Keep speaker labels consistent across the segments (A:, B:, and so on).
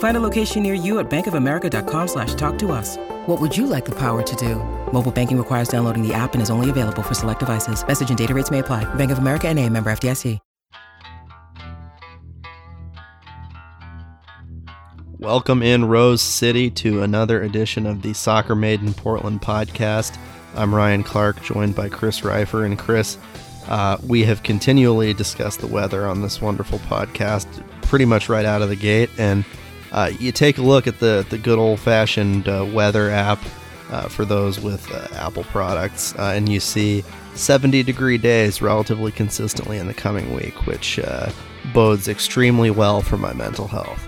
A: Find a location near you at bankofamerica.com slash talk to us. What would you like the power to do? Mobile banking requires downloading the app and is only available for select devices. Message and data rates may apply. Bank of America and a member FDIC.
B: Welcome in Rose City to another edition of the Soccer Made in Portland podcast. I'm Ryan Clark, joined by Chris Rifer. And Chris, uh, we have continually discussed the weather on this wonderful podcast pretty much right out of the gate. And uh, you take a look at the, the good old fashioned uh, weather app uh, for those with uh, Apple products, uh, and you see 70 degree days relatively consistently in the coming week, which uh, bodes extremely well for my mental health.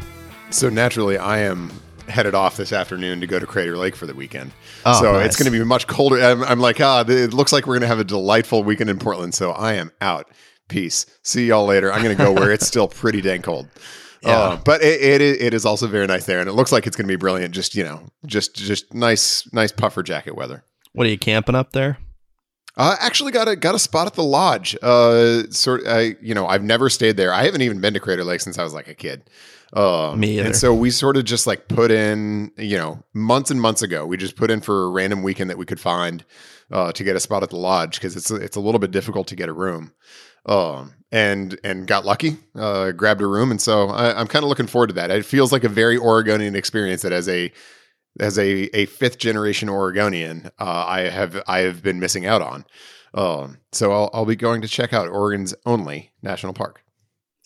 C: So naturally, I am headed off this afternoon to go to Crater Lake for the weekend.
B: Oh,
C: so
B: nice.
C: it's going to be much colder. I'm, I'm like, ah, it looks like we're going to have a delightful weekend in Portland. So I am out. Peace. See y'all later. I'm going to go where it's still pretty dang cold.
B: Yeah.
C: Uh, but it, it is- it is also very nice there, and it looks like it's going to be brilliant. Just you know, just just nice nice puffer jacket weather.
B: What are you camping up there?
C: I actually got a got a spot at the lodge. Uh, sort I you know I've never stayed there. I haven't even been to Crater Lake since I was like a kid. Um,
B: Me either.
C: And so we sort of just like put in, you know, months and months ago. We just put in for a random weekend that we could find uh, to get a spot at the lodge because it's it's a little bit difficult to get a room. Um, and and got lucky, uh, grabbed a room, and so I, I'm kind of looking forward to that. It feels like a very Oregonian experience that as a as a, a fifth generation Oregonian, uh, I have I have been missing out on. Um, so I'll, I'll be going to check out Oregon's only national park.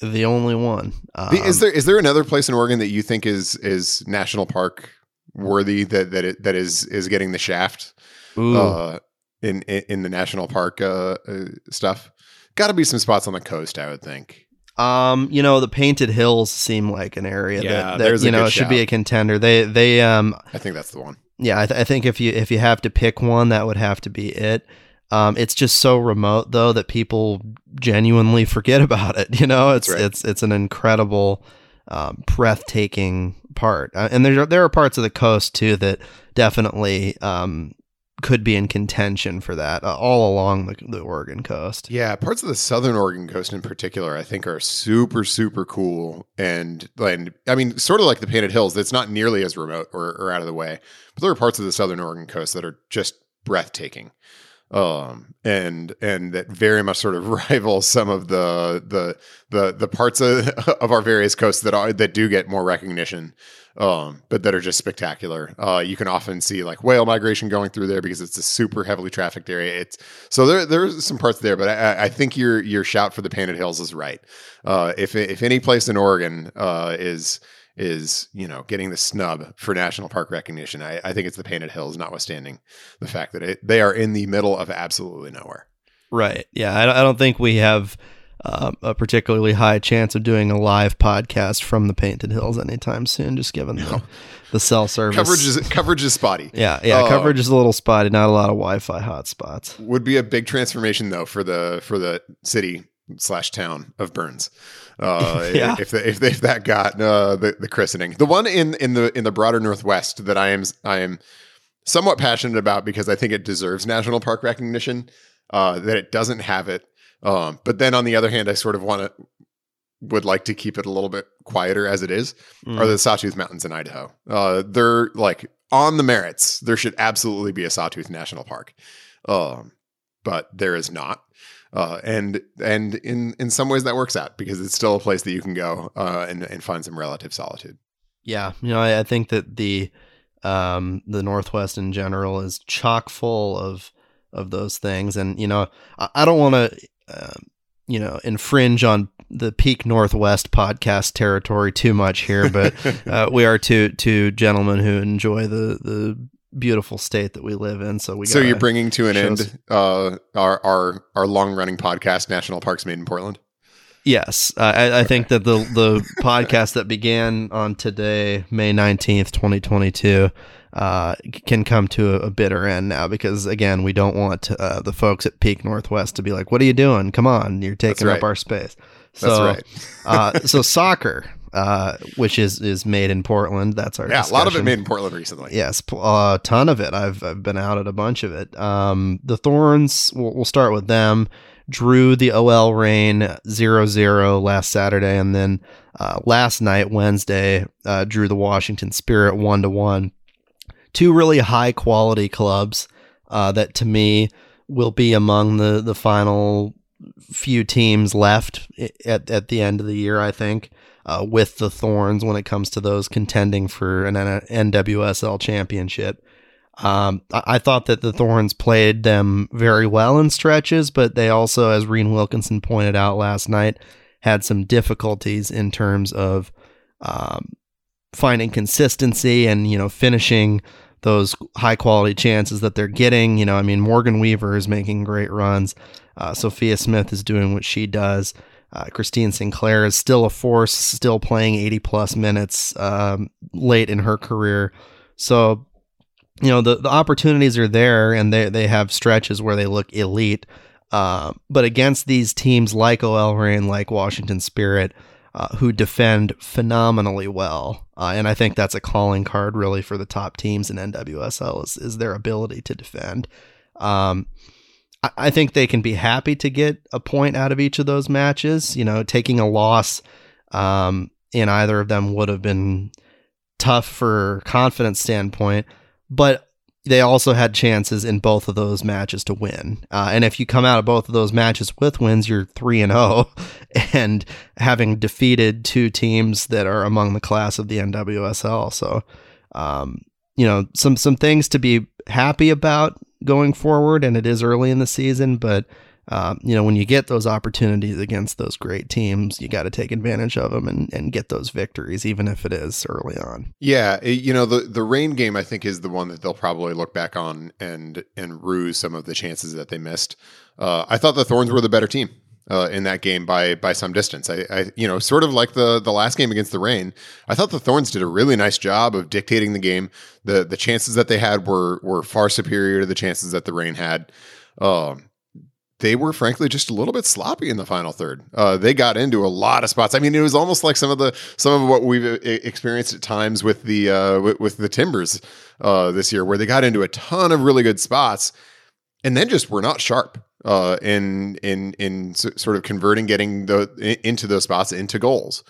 B: The only one. Um,
C: is there is there another place in Oregon that you think is is national park worthy that that it, that is is getting the shaft uh, in, in in the national park uh, uh, stuff? Got to be some spots on the coast, I would think.
B: Um, you know, the Painted Hills seem like an area
C: Yeah,
B: that, that you know
C: good
B: should be a contender. They they um
C: I think that's the one.
B: yeah, I, th- I think if you if you have to pick one, that would have to be it. Um, it's just so remote though that people genuinely forget about it. You know, it's
C: right.
B: it's it's an incredible, um, breathtaking part, uh, and there are, there are parts of the coast too that definitely um, could be in contention for that uh, all along the, the Oregon coast.
C: Yeah, parts of the southern Oregon coast in particular, I think, are super, super cool. And, and I mean, sort of like the Painted Hills, It's not nearly as remote or, or out of the way. But there are parts of the southern Oregon coast that are just breathtaking. Um and and that very much sort of rival some of the the the the parts of, of our various coasts that are that do get more recognition um, but that are just spectacular. Uh, you can often see like whale migration going through there because it's a super heavily trafficked area. It's so there there's some parts there, but I, I think your your shout for the Painted Hills is right. Uh, if if any place in Oregon uh, is is you know getting the snub for national park recognition, I, I think it's the Painted Hills, notwithstanding the fact that it, they are in the middle of absolutely nowhere.
B: Right. Yeah. I, I don't think we have um, a particularly high chance of doing a live podcast from the Painted Hills anytime soon, just given the, the cell service.
C: Coverage is coverage is spotty.
B: yeah. Yeah.
C: Uh,
B: coverage is a little spotty. Not a lot of Wi Fi hotspots.
C: would be a big transformation though for the for the city slash town of Burns. Uh,
B: Yeah.
C: if the, if they, if that got uh, the the christening, the one in in the in the broader Northwest that I am I am somewhat passionate about because I think it deserves national park recognition. Uh, that it doesn't have it, um, but then on the other hand, I sort of want to would like to keep it a little bit quieter as it is.
B: Mm.
C: Are the Sawtooth Mountains in Idaho? Uh, they're like on the merits. There should absolutely be a Sawtooth National Park, um, but there is not. Uh, and and in in some ways that works out because it's still a place that you can go uh, and and find some relative solitude.
B: Yeah, you know, I, I think that the um, the Northwest in general is chock full of of those things, and you know, I, I don't want to uh, you know, infringe on the Peak Northwest podcast territory too much here, but uh, we are two two gentlemen who enjoy the the beautiful state that we live in. So we
C: so you're bringing to an end uh, our our our long running podcast, National Parks Made in Portland.
B: Yes, I, I think that the the podcast that began on today, May nineteenth, twenty twenty two, uh, can come to a, a, bitter end now because again, we don't want uh, the folks at Peak Northwest to be like, "What are you doing? Come on, you're taking right. up our space." So,
C: That's right.
B: uh, so soccer, uh, which is is made in Portland. That's our
C: yeah.
B: Discussion.
C: A lot of it made in Portland recently.
B: Yes, a ton of it. I've I've been out at a bunch of it. Um, the Thorns. We'll, we'll start with them drew the OL Reign 0-0 last Saturday, and then uh, last night, Wednesday, uh, drew the Washington Spirit one to one. Two really high quality clubs uh, that, to me, will be among the the final few teams left at at the end of the year. I think. Uh, with the Thorns, when it comes to those contending for an NWSL championship, um, I, thought that the Thorns played them very well in stretches, but they also, as Rhian Wilkinson pointed out last night, had some difficulties in terms of um, finding consistency and you know finishing those high quality chances that they're getting. You know, I mean, Morgan Weaver is making great runs. Uh, Sophia Smith is doing what she does. Uh, Christine Sinclair is still a force, still playing 80 plus minutes um, late in her career. So you know the, the opportunities are there and they, they have stretches where they look elite uh, but against these teams like OL Reign, like Washington Spirit, uh, who defend phenomenally well, uh, and I think that's a calling card really for the top teams in NWSL is, is their ability to defend. Um, I, I think they can be happy to get a point out of each of those matches. You know, taking a loss um, in either of them would have been tough for confidence standpoint but they also had chances in both of those matches to win. Uh, and if you come out of both of those matches with wins, you're 3 and 0 and having defeated two teams that are among the class of the NWSL. So, um, you know, some some things to be happy about going forward and it is early in the season, but um, you know, when you get those opportunities against those great teams, you got to take advantage of them and, and get those victories, even if it is early on.
C: Yeah, you know, the the Reign game I think is the one that they'll probably look back on and and rue some of the chances that they missed. Uh, I thought the Thorns were the better team. Uh, in that game by by some distance. I, I, you know sort of like the the last game against the Reign. I thought the Thorns did a really nice job of dictating the game. the The chances that they had were were far superior to the chances that the Reign had. Um, they were frankly just a little bit sloppy in the final third. Uh, they got into a lot of spots. I mean, it was almost like some of the some of what we've uh, experienced at times with the uh, with, with, the Timbers uh, this year, where they got into a ton of really good spots, and then just were not sharp uh, in in in sort of converting, getting the into those spots into goals.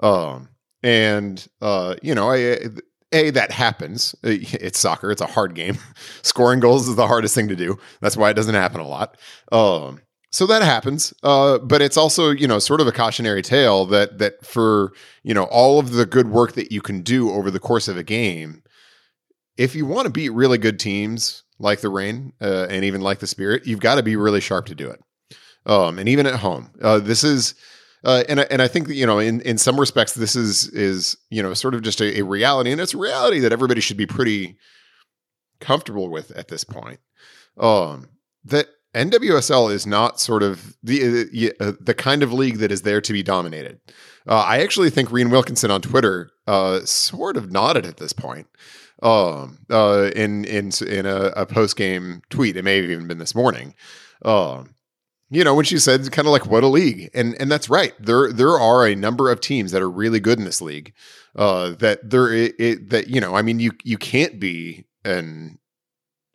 C: Um, and uh, you know, I a that happens. Uh, it's soccer. It's a hard game. Scoring goals is the hardest thing to do. That's why it doesn't happen a lot. Um, so that happens. Uh, but it's also you know sort of a cautionary tale that that for you know all of the good work that you can do over the course of a game, if you want to beat really good teams like the Reign uh, and even like the Spirit, you've got to be really sharp to do it. Um, and even at home, uh, this is uh, and and I think that, you know in in some respects this is is you know sort of just a, a, reality, and it's a reality that everybody should be pretty comfortable with at this point. Um, that NWSL is not sort of the uh, the kind of league that is there to be dominated. Uh, I actually think Rhian Wilkinson on Twitter uh, sort of nodded at this point um, uh, in in in a, a post game tweet. It may have even been this morning. Um, you know, when she said kind of like what a league. And and that's right. There there are a number of teams that are really good in this league. Uh that there it, it that you know, I mean you you can't be an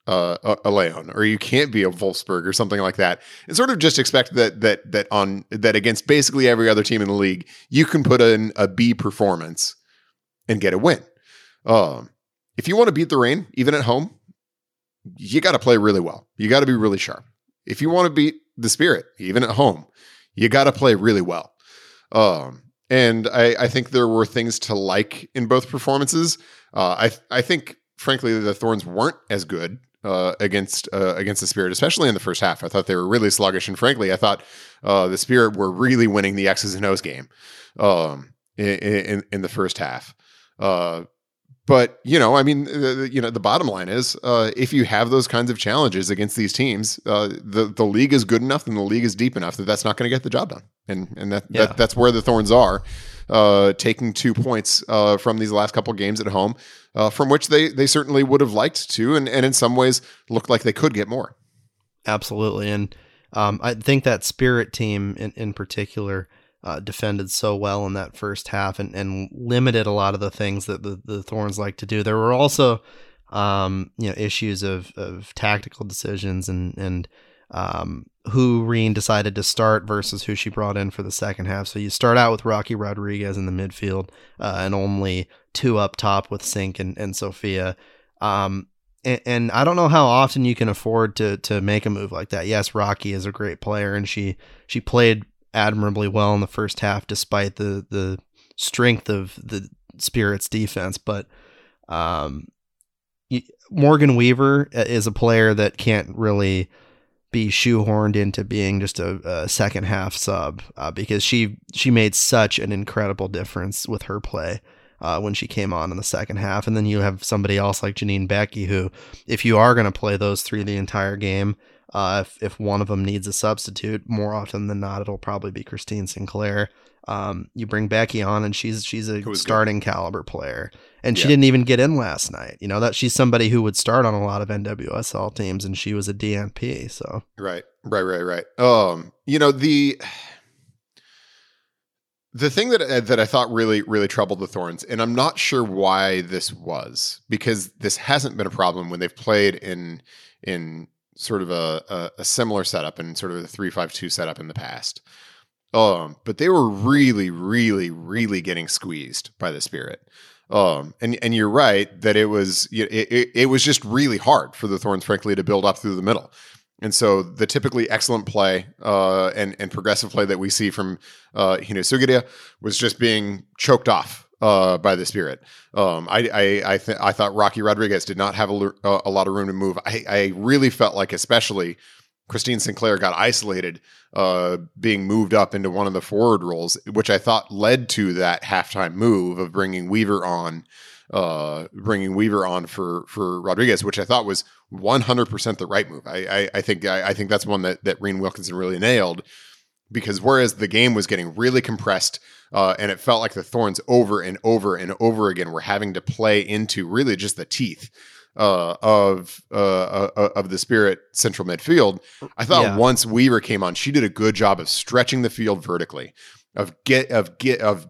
C: uh, a, Lyon or you can't be a Wolfsburg or something like that, and sort of just expect that that that on that against basically every other team in the league, you can put in a B performance and get a win. Um, if you want to beat the Reign, even at home, you got to play really well. You got to be really sharp. If you want to beat the spirit, even at home. You got to play really well. Um, and I, I, think there were things to like in both performances. Uh, I I think, frankly, the Thorns weren't as good uh, against uh, against the Spirit, especially in the first half. I thought they were really sluggish, and frankly, I thought uh, the Spirit were really winning the X's and O's game um, in, in, in the first half. But you know, I mean, uh, you know, the bottom line is, uh, if you have those kinds of challenges against these teams, uh, the the league is good enough and the league is deep enough that that's not going to get the job done, and and that, yeah. that that's where the Thorns are, uh, taking two points uh, from these last couple games at home, uh, from which they they certainly would have liked to, and and in some ways looked like they could get more.
B: Absolutely, and um, I think that Spirit team in in particular uh, defended so well in that first half and, and limited a lot of the things that the, the Thorns like to do. There were also, um, you know, issues of, of tactical decisions and, and um, who Rhian decided to start versus who she brought in for the second half. So you start out with Rocky Rodriguez in the midfield uh, and only two up top with Sinc and, and Sophia. Um, and, and, I don't know how often you can afford to to make a move like that. Yes, Rocky is a great player, and she she played admirably well in the first half, despite the the strength of the Spirits defense. But um, Morgan Weaver uh, is a player that can't really be shoehorned into being just a, a second half sub uh, because she she made such an incredible difference with her play. Uh, when she came on in the second half. And then you have somebody else like Janine Beckie, who, if you are going to play those three the entire game, uh, if if one of them needs a substitute, more often than not, it'll probably be Christine Sinclair. Um, you bring Beckie on, and she's she's a starting good. caliber player, and yeah. she didn't even get in last night. You know that she's somebody who would start on a lot of NWSL teams, and she was a DNP. So
C: right, right, right, right. Um, you know the the thing that uh, that I thought really really troubled the Thorns, and I'm not sure why this was because this hasn't been a problem when they've played in in sort of a, a, a similar setup and sort of the three five two setup in the past. Um, but they were really, really, really getting squeezed by the spirit. Um, and and you're right that it was it, it, it was just really hard for the Thorns, frankly, to build up through the middle. And so the typically excellent play uh, and and progressive play that we see from uh, Hina Sugita was just being choked off uh, by the Spirit. Um, I I I, th- I, thought Rocky Rodriguez did not have a, a lot of room to move. I, I really felt like, especially Christine Sinclair got isolated, uh, being moved up into one of the forward roles, which I thought led to that halftime move of bringing Weaver on, uh, bringing Weaver on for for Rodriguez, which I thought was 100% the right move. I I, I think I, I, think that's one that that Rhian Wilkinson really nailed because whereas the game was getting really compressed uh, and it felt like the thorns over and over and over again were having to play into really just the teeth uh, of uh, uh of the spirit central midfield. I thought yeah. once Weaver came on, she did a good job of stretching the field vertically, of get of get of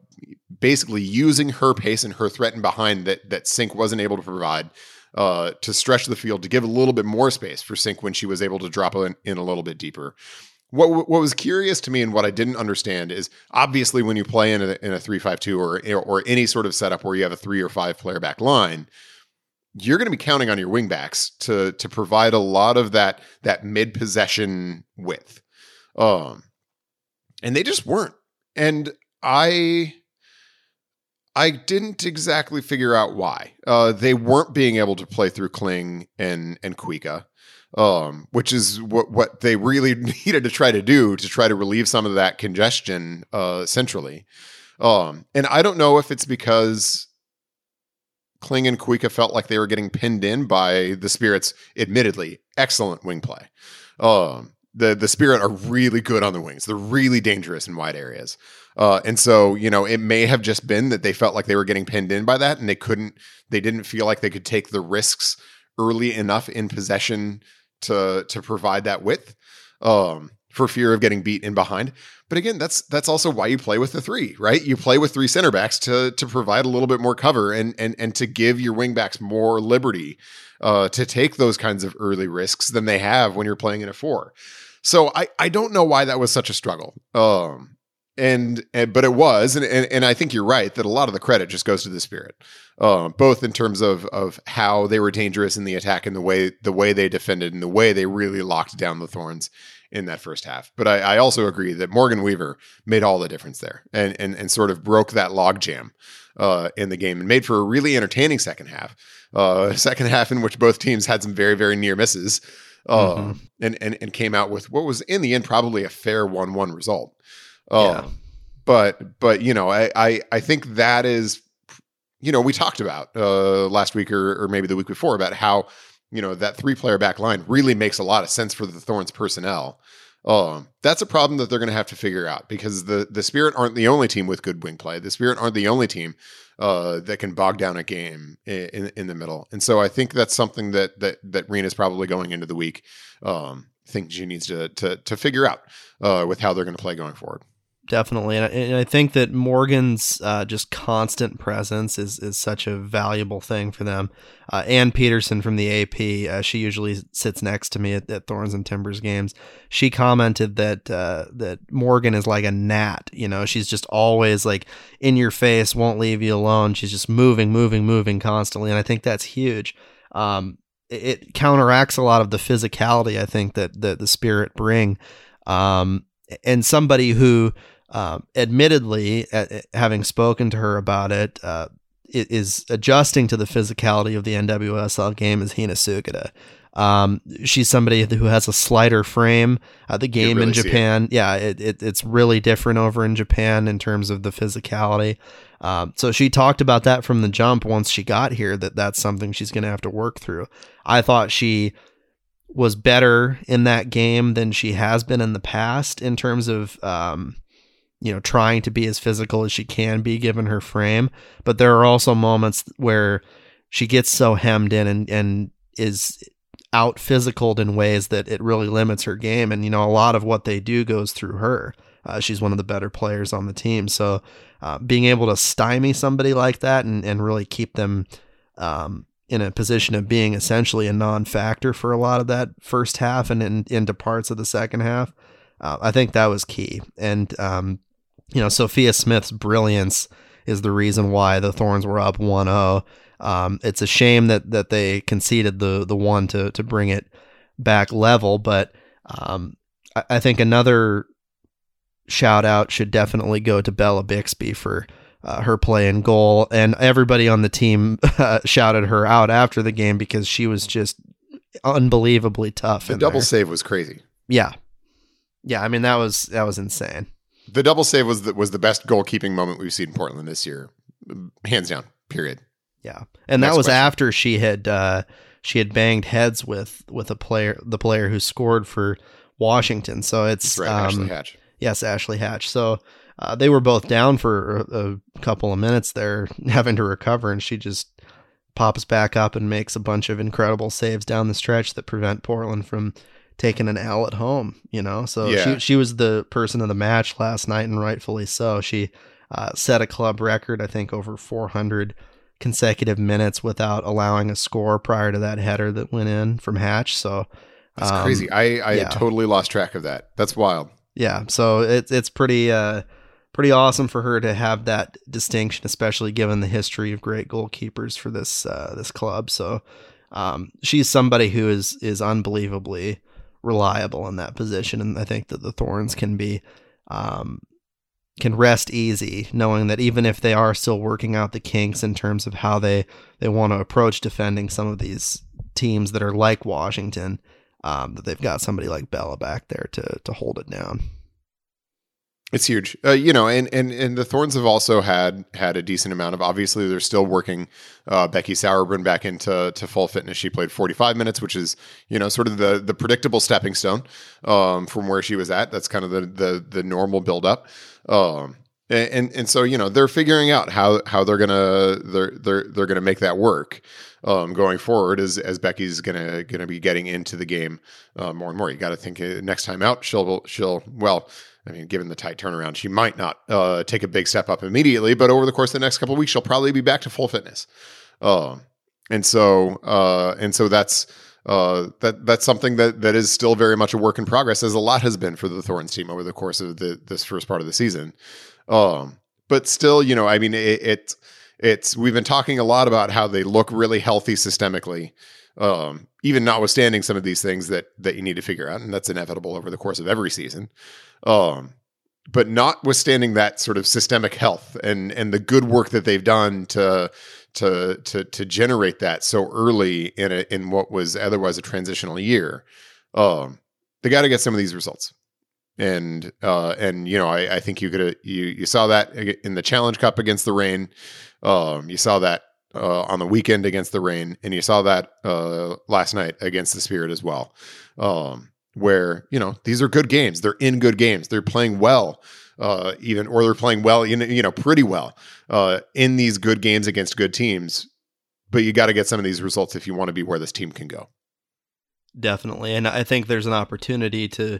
C: basically using her pace and her threat and behind that that Sinc wasn't able to provide. Uh, to stretch the field to give a little bit more space for Sinc when she was able to drop in, in a little bit deeper what what was curious to me and what I didn't understand is obviously when you play in a in a three five two or or any sort of setup where you have a three or five player back line, you're going to be counting on your wingbacks to to provide a lot of that that mid possession width, um, and they just weren't. And I I didn't exactly figure out why. Uh, they weren't being able to play through Kling and and Kuikka um, which is what what they really needed to try to do to try to relieve some of that congestion uh, centrally. Um, and I don't know if it's because Kling and Kuikka felt like they were getting pinned in by the Spirits. Admittedly, excellent wing play. Um, the the Spirit are really good on the wings. They're really dangerous in wide areas. Uh, and so, you know, it may have just been that they felt like they were getting pinned in by that, and they couldn't. They didn't feel like they could take the risks early enough in possession to to provide that width um, for fear of getting beat in behind. But again, that's that's also why you play with the three, right? You play with three center backs to to provide a little bit more cover and and and to give your wing backs more liberty uh, to take those kinds of early risks than they have when you're playing in a four. So I I don't know why that was such a struggle. Um, and, and but it was, and, and, and I think you're right that a lot of the credit just goes to the spirit, uh, both in terms of of how they were dangerous in the attack and the way the way they defended and the way they really locked down the thorns, in that first half. But I, I also agree that Morgan Weaver made all the difference there and and and sort of broke that logjam uh, in the game and made for a really entertaining second half. Uh, second half in which both teams had some very very near misses. Uh, mm-hmm. and, and and came out with what was in the end probably a fair one one result. Uh, yeah. But but you know I, I I think that is you know we talked about uh, last week or, or maybe the week before about how you know that three player back line really makes a lot of sense for the Thorns personnel. Um, that's a problem that they're going to have to figure out because the the Spirit aren't the only team with good wing play. The Spirit aren't the only team uh, that can bog down a game in in the middle. And so I think that's something that that that is probably going into the week. Um, think she needs to to to figure out uh, with how they're going to play going forward
B: definitely. And I, and I, think that Morgan's uh, just constant presence is is such a valuable thing for them. Uh, Anne Peterson from the AP, uh, she usually sits next to me at, at, Thorns and Timbers games. She commented that uh, that Morgan is like a gnat. You know, she's just always like in your face, won't leave you alone. She's just moving, moving, moving constantly, and I think that's huge. Um, it, it counteracts a lot of the physicality I think that that the Spirit bring. Um, and somebody who um, admittedly, having spoken to her about it, uh, is adjusting to the physicality of the NWSL game is Hina Sugita. Um, she's somebody who has a slighter frame. Uh, the game really in Japan, it. yeah, it, it, it's really different over in Japan in terms of the physicality. Um, so she talked about that from the jump once she got here that that's something she's going to have to work through. I thought she was better in that game than she has been in the past in terms of um, you know, trying to be as physical as she can be given her frame. But there are also moments where she gets so hemmed in and, and is out physicaled in ways that it really limits her game. And, you know, a lot of what they do goes through her. Uh, she's one of the better players on the team. So uh, being able to stymie somebody like that and, and really keep them um, in a position of being essentially a non factor for a lot of that first half and in, into parts of the second half. Uh, I think that was key. And um, you know, Sophia Smith's brilliance is the reason why the Thorns were up 1-0. Um, it's a shame that that they conceded the the one to to bring it back level, but um, I, I, think another shout out should definitely go to Bella Bixby for uh, her play and goal, and everybody on the team uh, shouted her out after the game because she was just unbelievably tough.
C: The double there. save was crazy.
B: Yeah, yeah. I mean that was that was insane.
C: The double save was the, was the best goalkeeping moment we've seen in Portland this year, hands down. Period.
B: Yeah, and Next that was question. after she had uh, she had banged heads with with a player, the player who scored for Washington. So it's
C: right, um, Ashley Hatch.
B: Yes, Ashley Hatch. So uh, they were both down for a, a couple of minutes there, having to recover, and she just pops back up and makes a bunch of incredible saves down the stretch that prevent Portland from taking an L at home, you know. So yeah. she she was the person of the match last night, and rightfully so. She uh, set a club record, I think, over 400 consecutive minutes without allowing a score prior to that header that went in from Hatch. So
C: that's um, crazy. I I yeah. totally lost track of that. That's wild.
B: Yeah. So it's it's pretty uh pretty awesome for her to have that distinction, especially given the history of great goalkeepers for this uh, this club. So um, she's somebody who is is unbelievably reliable in that position, and I think that the Thorns can be um, can rest easy knowing that even if they are still working out the kinks in terms of how they they want to approach defending some of these teams that are like Washington, um, that they've got somebody like Bella back there to to hold it down.
C: It's huge, uh, you know, and and and the Thorns have also had had a decent amount of. Obviously, they're still working uh, Becky Sauerbrunn back into to full fitness. She played 45 minutes, which is you know sort of the the predictable stepping stone um, from where she was at. That's kind of the the the normal build up. Um, and, and, and so you know they're figuring out how how they're gonna they're they're they're gonna make that work um, going forward as as Becky's gonna gonna be getting into the game uh, more and more. You got to think uh, next time out she'll she'll well I mean, given the tight turnaround, she might not uh, take a big step up immediately, but over the course of the next couple of weeks, she'll probably be back to full fitness. Uh, and so, uh, and so that's uh, that that's something that that is still very much a work in progress, as a lot has been for the Thorns team over the course of the this first part of the season. Um, but still, you know, I mean, it, it it's we've been talking a lot about how they look really healthy systemically Um, even notwithstanding some of these things that that you need to figure out, and that's inevitable over the course of every season. Um, but notwithstanding that sort of systemic health and and the good work that they've done to to to to generate that so early in a, in what was otherwise a transitional year, um, they got to get some of these results. And uh, and you know I, I think you could you you saw that in the Challenge Cup against the Reign, um, you saw that uh, on the weekend against the Reign, and you saw that uh, last night against the Spirit as well. Um, where you know these are good games, they're in good games, they're playing well, uh, even or they're playing well, you know, you know pretty well uh, in these good games against good teams. But you got to get some of these results if you want to be where this team can go.
B: Definitely, and I think there's an opportunity to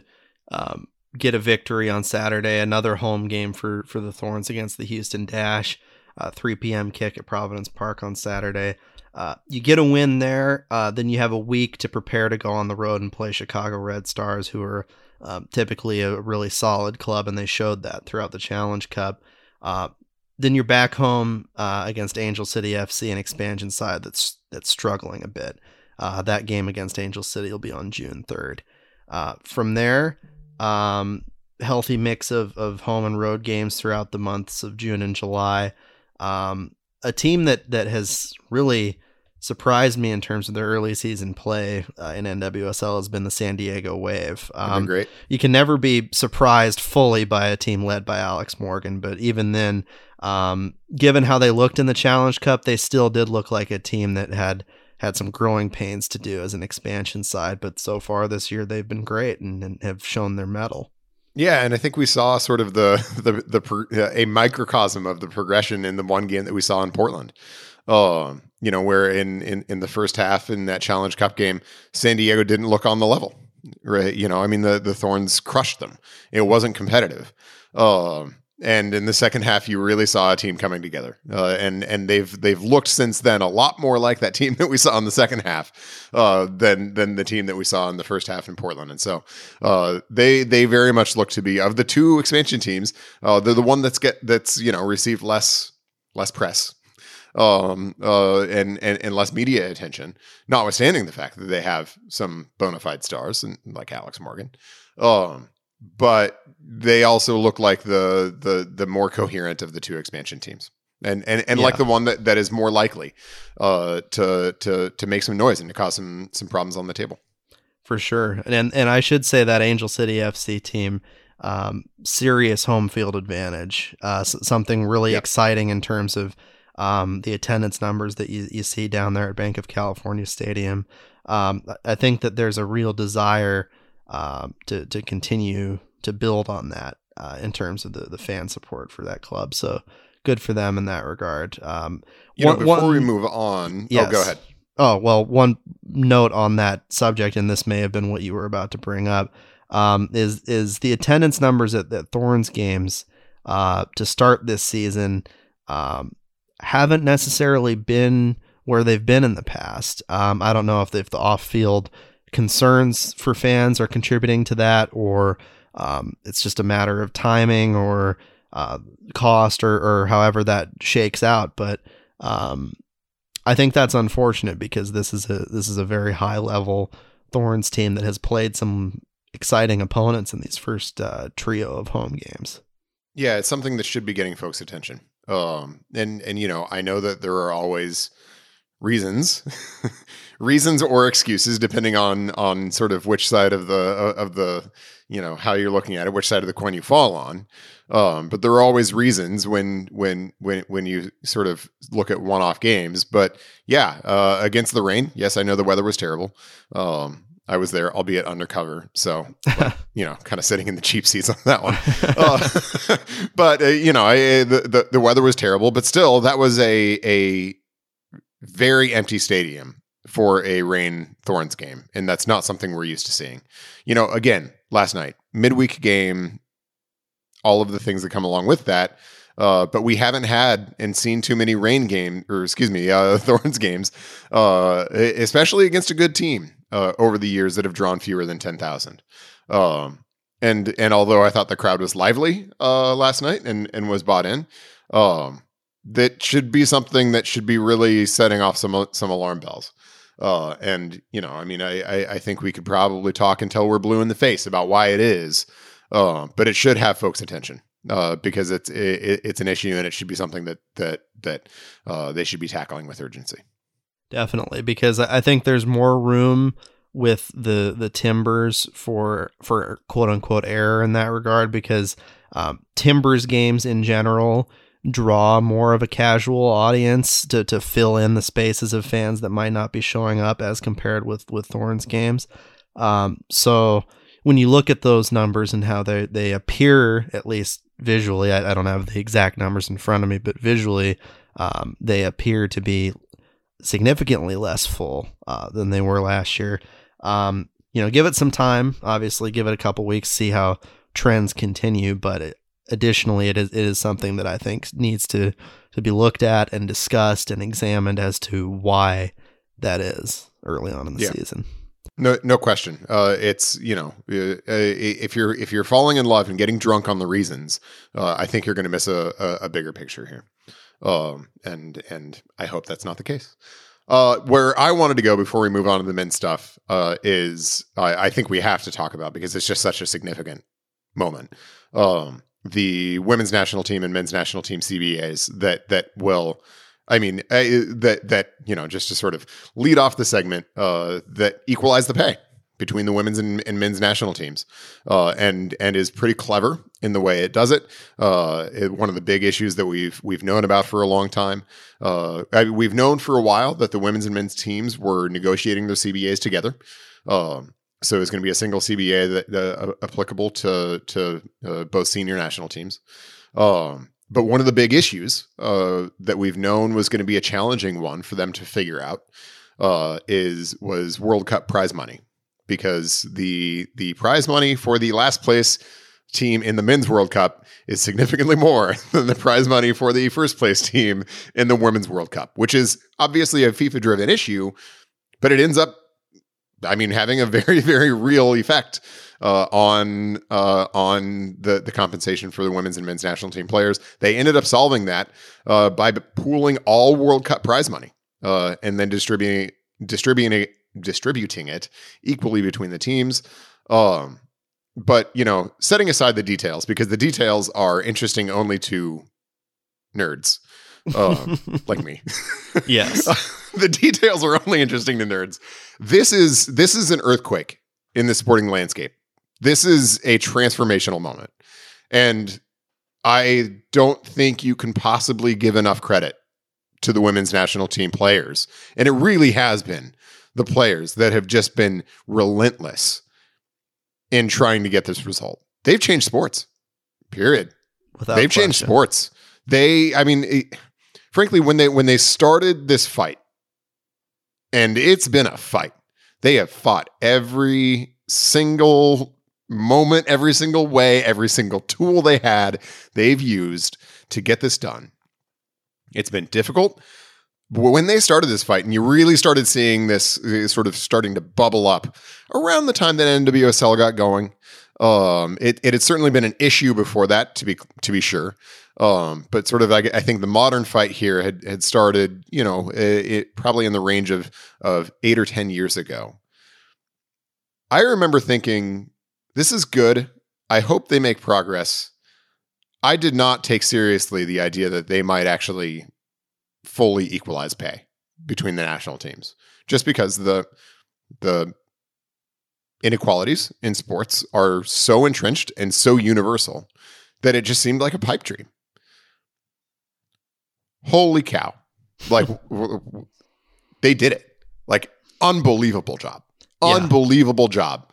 B: um, get a victory on Saturday, another home game for for the Thorns against the Houston Dash. Uh, 3 p.m. kick at Providence Park on Saturday. Uh, you get a win there, uh, then you have a week to prepare to go on the road and play Chicago Red Stars, who are um, typically a really solid club, and they showed that throughout the Challenge Cup. Uh, then you're back home uh, against Angel City FC, an expansion side that's that's struggling a bit. Uh, that game against Angel City will be on June 3rd. from there, um, healthy mix of, of home and road games throughout the months of June and July. Um, a team that that has really surprised me in terms of their early season play uh, in NWSL has been the San Diego Wave.
C: Um, great.
B: You can never be surprised fully by a team led by Alex Morgan, but even then, um, given how they looked in the Challenge Cup, they still did look like a team that had had some growing pains to do as an expansion side. But so far this year, they've been great and, and have shown their mettle.
C: Yeah, and I think we saw sort of the the the a microcosm of the progression in the one game that we saw in Portland. Uh, you know, where in in in the first half in that Challenge Cup game, San Diego didn't look on the level. Right? You know, I mean the the Thorns crushed them. It wasn't competitive. Uh, and in the second half, you really saw a team coming together, uh, and and they've they've looked since then a lot more like that team that we saw in the second half uh, than than the team that we saw in the first half in Portland. And so uh, they they very much look to be of the two expansion teams, uh, they're the one that's get that's you know received less less press um, uh, and, and and less media attention, notwithstanding the fact that they have some bona fide stars and like Alex Morgan. Um, but they also look like the the the more coherent of the two expansion teams. And and, and yeah. like the one that, that is more likely uh, to to to make some noise and to cause some some problems on the table.
B: For sure. And and I should say that Angel City FC team um, serious home field advantage. Uh, something really yep. exciting in terms of um, the attendance numbers that you, you see down there at Banc of California Stadium. Um, I think that there's a real desire uh, to to continue to build on that uh, in terms of the the fan support for that club. So good for them in that regard. Um,
C: you one, know, before one, we move on, yes. oh, go ahead.
B: Oh well, one note on that subject, and this may have been what you were about to bring up, um, is is the attendance numbers at, at Thorns games uh, to start this season um, haven't necessarily been where they've been in the past. Um, I don't know if, if the off field concerns for fans are contributing to that, or um, it's just a matter of timing or uh, cost, or, or however that shakes out. But um, I think that's unfortunate because this is a this is a very high level Thorns team that has played some exciting opponents in these first uh, trio of home games.
C: Yeah, it's something that should be getting folks' attention. Um, and and you know, I know that there are always reasons reasons or excuses depending on on sort of which side of the of the you know how you're looking at it which side of the coin you fall on. Um, but there are always reasons when when when when you sort of look at one-off games. But yeah uh, against the Reign yes i know the weather was terrible. Um, I was there, albeit undercover. So, like, you know, kind of sitting in the cheap seats on that one. Uh, but uh, you know, I, the, the, the weather was terrible, but still, that was a a very empty stadium for a Reign Thorns game, and that's not something we're used to seeing. You know, again, last night midweek game, all of the things that come along with that. Uh, but we haven't had and seen too many rain game or excuse me uh, Thorns games, uh, especially against a good team uh, over the years that have drawn fewer than ten thousand. Um, and and although I thought the crowd was lively uh, last night and and was bought in, um, that should be something that should be really setting off some some alarm bells. Uh, and you know, I mean, I, I, I think we could probably talk until we're blue in the face about why it is, uh, but it should have folks' attention uh, because it's it, it's an issue and it should be something that that that uh, they should be tackling with urgency.
B: Definitely, because I think there's more room with the the timbers for for quote unquote error in that regard because um, timbers games in general draw more of a casual audience to, to fill in the spaces of fans that might not be showing up as compared with with Thorns games. Um, so when you look at those numbers and how they they appear, at least visually, I, I don't have the exact numbers in front of me, but visually, um, they appear to be significantly less full uh, than they were last year. Um, you know, give it some time. Obviously, give it a couple weeks, see how trends continue. But it, additionally, it is it is something that I think needs to to be looked at and discussed and examined as to why that is early on in the yeah. season.
C: No, no question. Uh, it's you know, uh, uh if you're if you're falling in love and getting drunk on the reasons, uh, I think you're going to miss a, a, a, bigger picture here. Um, and and I hope that's not the case. Uh, where I wanted to go before we move on to the men's stuff uh, is I, I think we have to talk about because it's just such a significant moment. Um, the women's national team and men's national team CBAs that that will I mean uh, that that you know just to sort of lead off the segment uh, that equalize the pay between the women's and, and men's national teams, uh, and and is pretty clever in the way it does it. Uh, it. One of the big issues that we've we've known about for a long time. Uh, I, we've known for a while that the women's and men's teams were negotiating their CBAs together. Um, so it's going to be a single CBA that uh, applicable to to uh, both senior national teams. Um, but one of the big issues uh, that we've known was going to be a challenging one for them to figure out uh, is was World Cup prize money because the the prize money for the last place team in the men's World Cup is significantly more than the prize money for the first place team in the women's World Cup, which is obviously a FIFA driven issue, but it ends up I mean, having a very, very real effect uh, on uh, on the the compensation for the women's and men's national team players. They ended up solving that uh, by pooling all World Cup prize money uh, and then distributing distributing distributing it equally between the teams. Um, but you know, setting aside the details because the details are interesting only to nerds um, like me.
B: Yes.
C: the details are only interesting to nerds. This is this is an earthquake in the sporting landscape. This is a transformational moment. And I don't think you can possibly give enough credit to the women's national team players. And it really has been the players that have just been relentless in trying to get this result. They've changed sports. Period. Without They've question. changed sports. They I mean it, frankly, when they when they started this fight, and it's been a fight. They have fought every single moment, every single way, every single tool they had, they've used to get this done. It's been difficult. But when they started this fight, and you really started seeing this uh, sort of starting to bubble up around the time that NWSL got going, um, it, it had certainly been an issue before that, to be to be sure. Um, but sort of, I, I, think the modern fight here had had started, you know, it, it, probably in the range of of eight or ten years ago. I remember thinking, this is good. I hope they make progress. I did not take seriously the idea that they might actually fully equalize pay between the national teams, just because the the inequalities in sports are so entrenched and so universal that it just seemed like a pipe dream. Holy cow. Like they did it. Like unbelievable job. Yeah. unbelievable job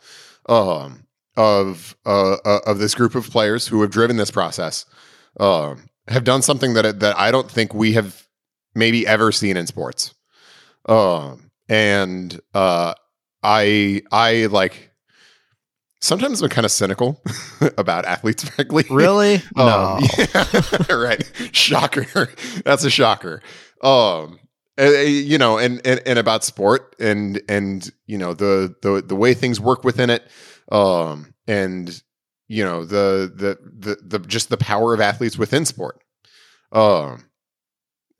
C: um, of uh, uh, of this group of players who have driven this process um, have done something that that I don't think we have maybe ever seen in sports. Um, and uh, I I like Sometimes I'm kind of cynical about athletes, frankly.
B: Really? Um,
C: no. Yeah, right. Shocker. That's a shocker. Um, you know, and, and and about sport and and you know the the the way things work within it, um, and you know the the the the just the power of athletes within sport. Um,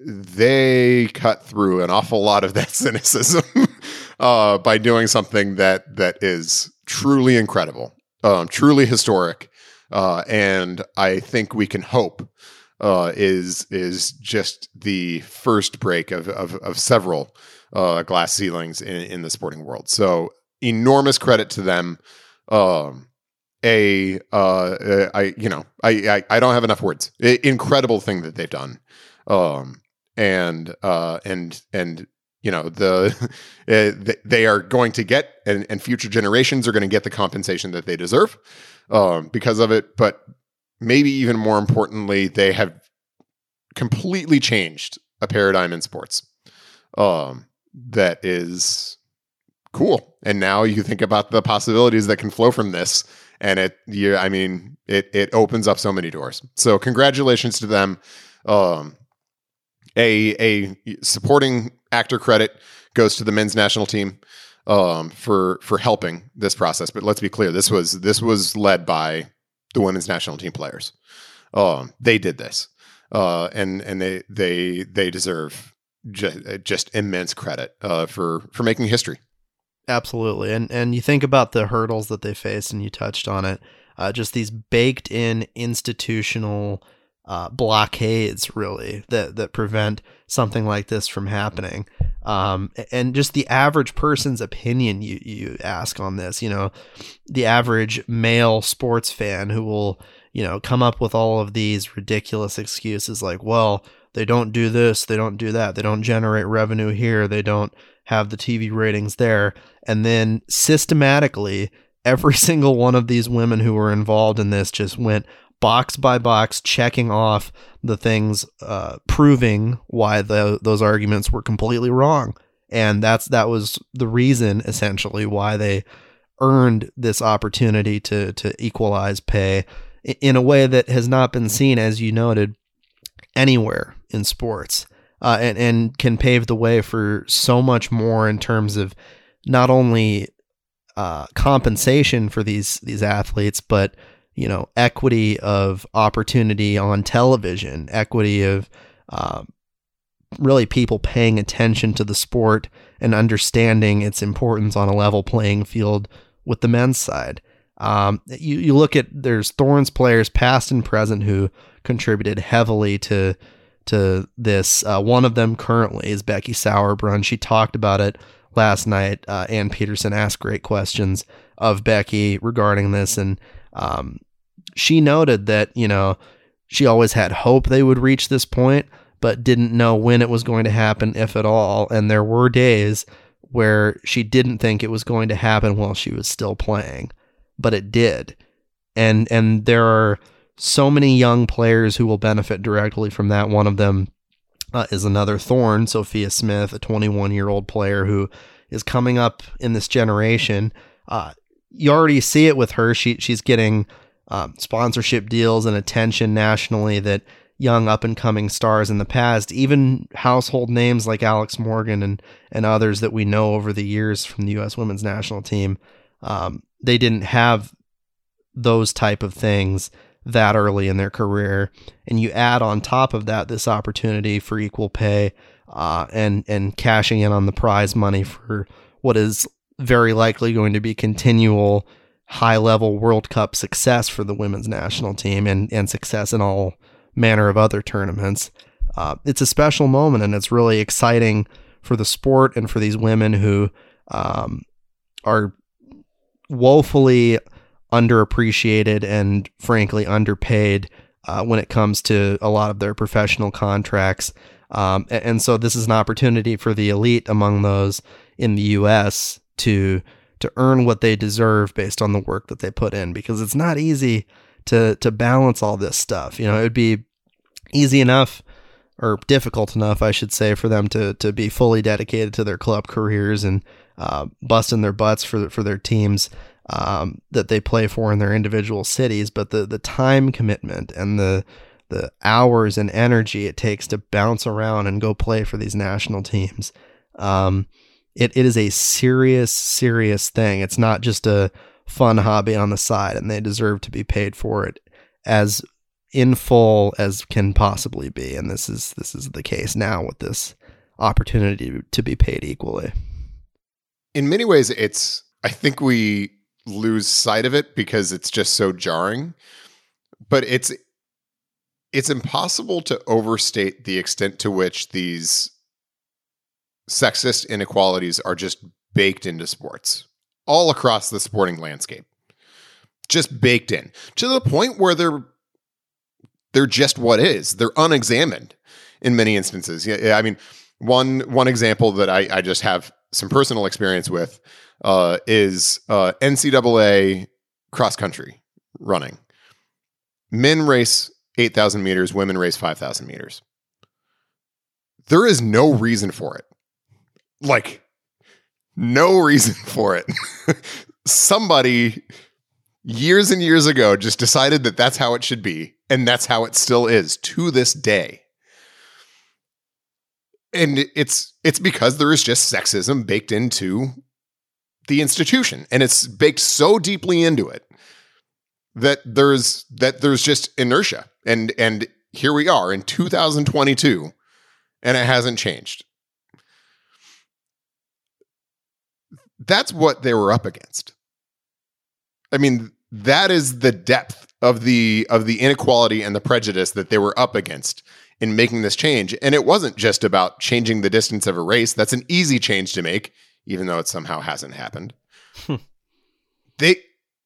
C: they cut through an awful lot of that cynicism uh, by doing something that that is truly incredible, um, truly historic, uh, and I think we can hope uh, is is just the first break of of, of several uh, glass ceilings in, in the sporting world. So enormous credit to them. Um, a uh, I you know I, I, I don't have enough words. I, incredible thing that they've done. Um, and uh, and and you know the they are going to get and, and future generations are going to get the compensation that they deserve um, because of it. But maybe even more importantly, they have completely changed a paradigm in sports um, that is cool. And now you think about the possibilities that can flow from this, and it, you, I mean, it it opens up so many doors. So congratulations to them. Um, a a supporting actor credit goes to the men's national team um, for for helping this process. But let's be clear this was this was led by the women's national team players. Um, they did this, uh, and and they they they deserve just, just immense credit uh, for for making history.
B: Absolutely, and and you think about the hurdles that they faced, and you touched on it. Uh, just these baked in institutional uh, blockades really that that prevent something like this from happening. Um, and just the average person's opinion you you ask on this, you know, the average male sports fan who will you know come up with all of these ridiculous excuses like, well, they don't do this, they don't do that, they don't generate revenue here, they don't have the TV ratings there, and then systematically every single one of these women who were involved in this just went box by box checking off the things uh, proving why the, those arguments were completely wrong. And that's that was the reason essentially why they earned this opportunity to to equalize pay in a way that has not been seen as you noted anywhere in sports. Uh, and and can pave the way for so much more in terms of not only uh, compensation for these these athletes but you know, equity of opportunity on television, equity of uh, really people paying attention to the sport and understanding its importance on a level playing field with the men's side. Um, you, you look at there's Thorns players past and present who contributed heavily to to this. Uh, one of them currently is Becky Sauerbrunn. She talked about it last night. Uh, Anne Peterson asked great questions of Becky regarding this, and um, she noted that, you know, she always had hope they would reach this point, but didn't know when it was going to happen, if at all. And there were days where she didn't think it was going to happen while she was still playing, but it did. And and there are so many young players who will benefit directly from that. One of them uh, is another thorn, Sophia Smith, a 21 year old player who is coming up in this generation. Uh, you already see it with her. She she's getting um, sponsorship deals and attention nationally that young up and coming stars in the past, even household names like Alex Morgan and and others that we know over the years from the U.S. Women's National Team, um, they didn't have those type of things that early in their career, and you add on top of that this opportunity for equal pay uh, and and cashing in on the prize money for what is very likely going to be continual high level World Cup success for the women's national team and, and success in all manner of other tournaments. Uh, it's a special moment and it's really exciting for the sport and for these women who um, are woefully underappreciated and frankly underpaid uh, when it comes to a lot of their professional contracts. Um, and, and so this is an opportunity for the elite among those in the U.S. to to earn what they deserve based on the work that they put in because it's not easy to to balance all this stuff. You know, it would be easy enough or difficult enough, I should say, for them to to be fully dedicated to their club careers and uh, busting their butts for for their teams um, that they play for in their individual cities. But the the time commitment and the the hours and energy it takes to bounce around and go play for these national teams. Um, it, it is a serious, serious thing. It's not just a fun hobby on the side, and they deserve to be paid for it as in full as can possibly be. And this is this is the case now with this opportunity to be paid equally.
C: in many ways, it's, I think we lose sight of it because it's just so jarring. But it's, it's impossible to overstate the extent to which these sexist inequalities are just baked into sports all across the sporting landscape. Just baked in to the point where they're they're just what is. They're unexamined in many instances. Yeah, I mean, one one example that I, I just have some personal experience with uh, is uh, NCAA cross country running. Men race eight thousand meters, women race five thousand meters. There is no reason for it. Like, no reason for it. Somebody years and years ago just decided that that's how it should be. And that's how it still is to this day. And it's it's because there is just sexism baked into the institution and it's baked so deeply into it that there's that there's just inertia and and here we are in 2022 and it hasn't changed that's what they were up against. I mean, that is the depth of the of the inequality and the prejudice that they were up against in making this change. And it wasn't just about changing the distance of a race. That's an easy change to make, even though it somehow hasn't happened. Hmm. they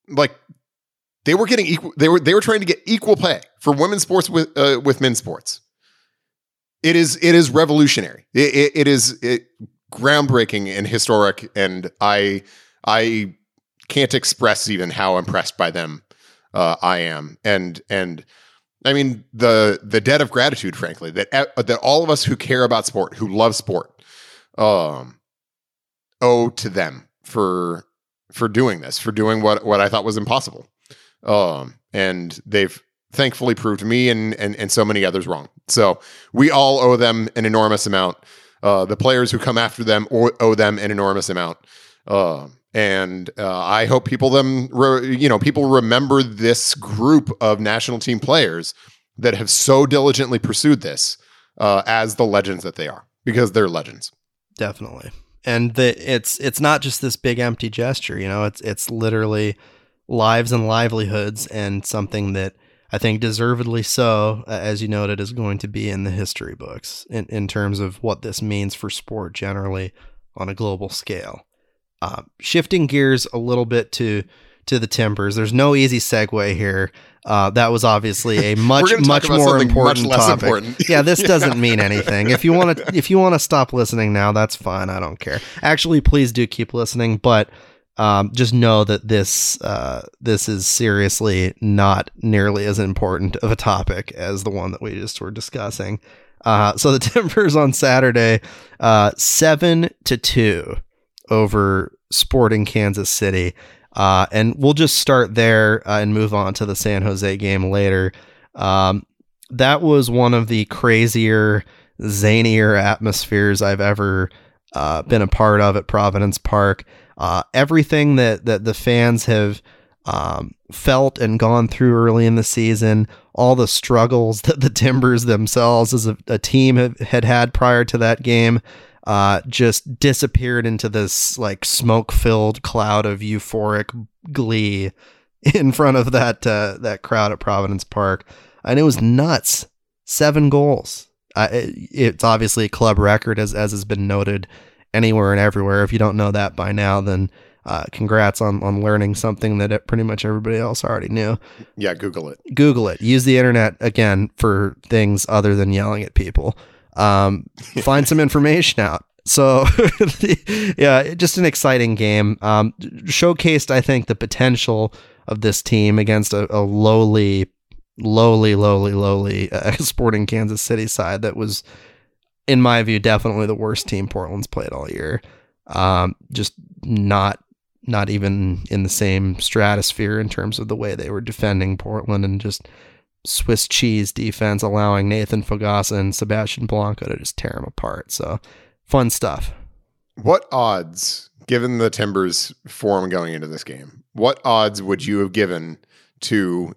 C: like they were getting equal they were they were trying to get equal pay for women's sports with uh, with men's sports. It is it is revolutionary. it, it, it is it groundbreaking and historic and i i can't express even how impressed by them uh, i am. And and i mean the the debt of gratitude frankly that that all of us who care about sport who love sport um owe to them for for doing this for doing what what i thought was impossible. Um and they've thankfully proved me and and and so many others wrong. So we all owe them an enormous amount uh, the players who come after them owe them an enormous amount. Uh, and uh, I hope people them re- you know people remember this group of national team players that have so diligently pursued this uh, as the legends that they are because they're legends.
B: Definitely, and the, it's it's not just this big empty gesture. You know, it's it's literally lives and livelihoods and something that I think deservedly so, as you noted, is going to be in the history books in, in terms of what this means for sport generally on a global scale. Uh, shifting gears a little bit to to the Timbers. There's no easy segue here. Uh, that was obviously a much much more important much topic. Important. yeah, this doesn't mean anything. If you want to if you want to stop listening now, that's fine. I don't care. Actually, please do keep listening, but um, just know that this uh, this is seriously not nearly as important of a topic as the one that we just were discussing. Uh, so the Timbers on Saturday, uh, seven to two over Sporting Kansas City, uh, and we'll just start there uh, and move on to the San Jose game later. Um, that was one of the crazier, zanier atmospheres I've ever uh, been a part of at Providence Park. Uh, everything that that the fans have um, felt and gone through early in the season, all the struggles that the Timbers themselves as a, a team have, had had prior to that game, uh, just disappeared into this like smoke filled cloud of euphoric glee in front of that uh, that crowd at Providence Park, and it was nuts. Seven goals. Uh, it, it's obviously a club record, as as has been noted anywhere and everywhere. If you don't know that by now, then uh, congrats on on learning something that pretty much everybody else already knew.
C: Yeah, Google it.
B: Google it. Use the internet again for things other than yelling at people. Um, find some information out. So, yeah, just an exciting game. Um, showcased, I think, the potential of this team against a, a lowly, lowly, lowly, lowly uh, Sporting Kansas City side that was in my view, definitely the worst team Portland's played all year. Um, just not not even in the same stratosphere in terms of the way they were defending Portland and just Swiss cheese defense, allowing Nathan Fogaça and Sebastian Blanco to just tear them apart. So fun stuff.
C: What odds, given the Timbers form going into this game, what odds would you have given to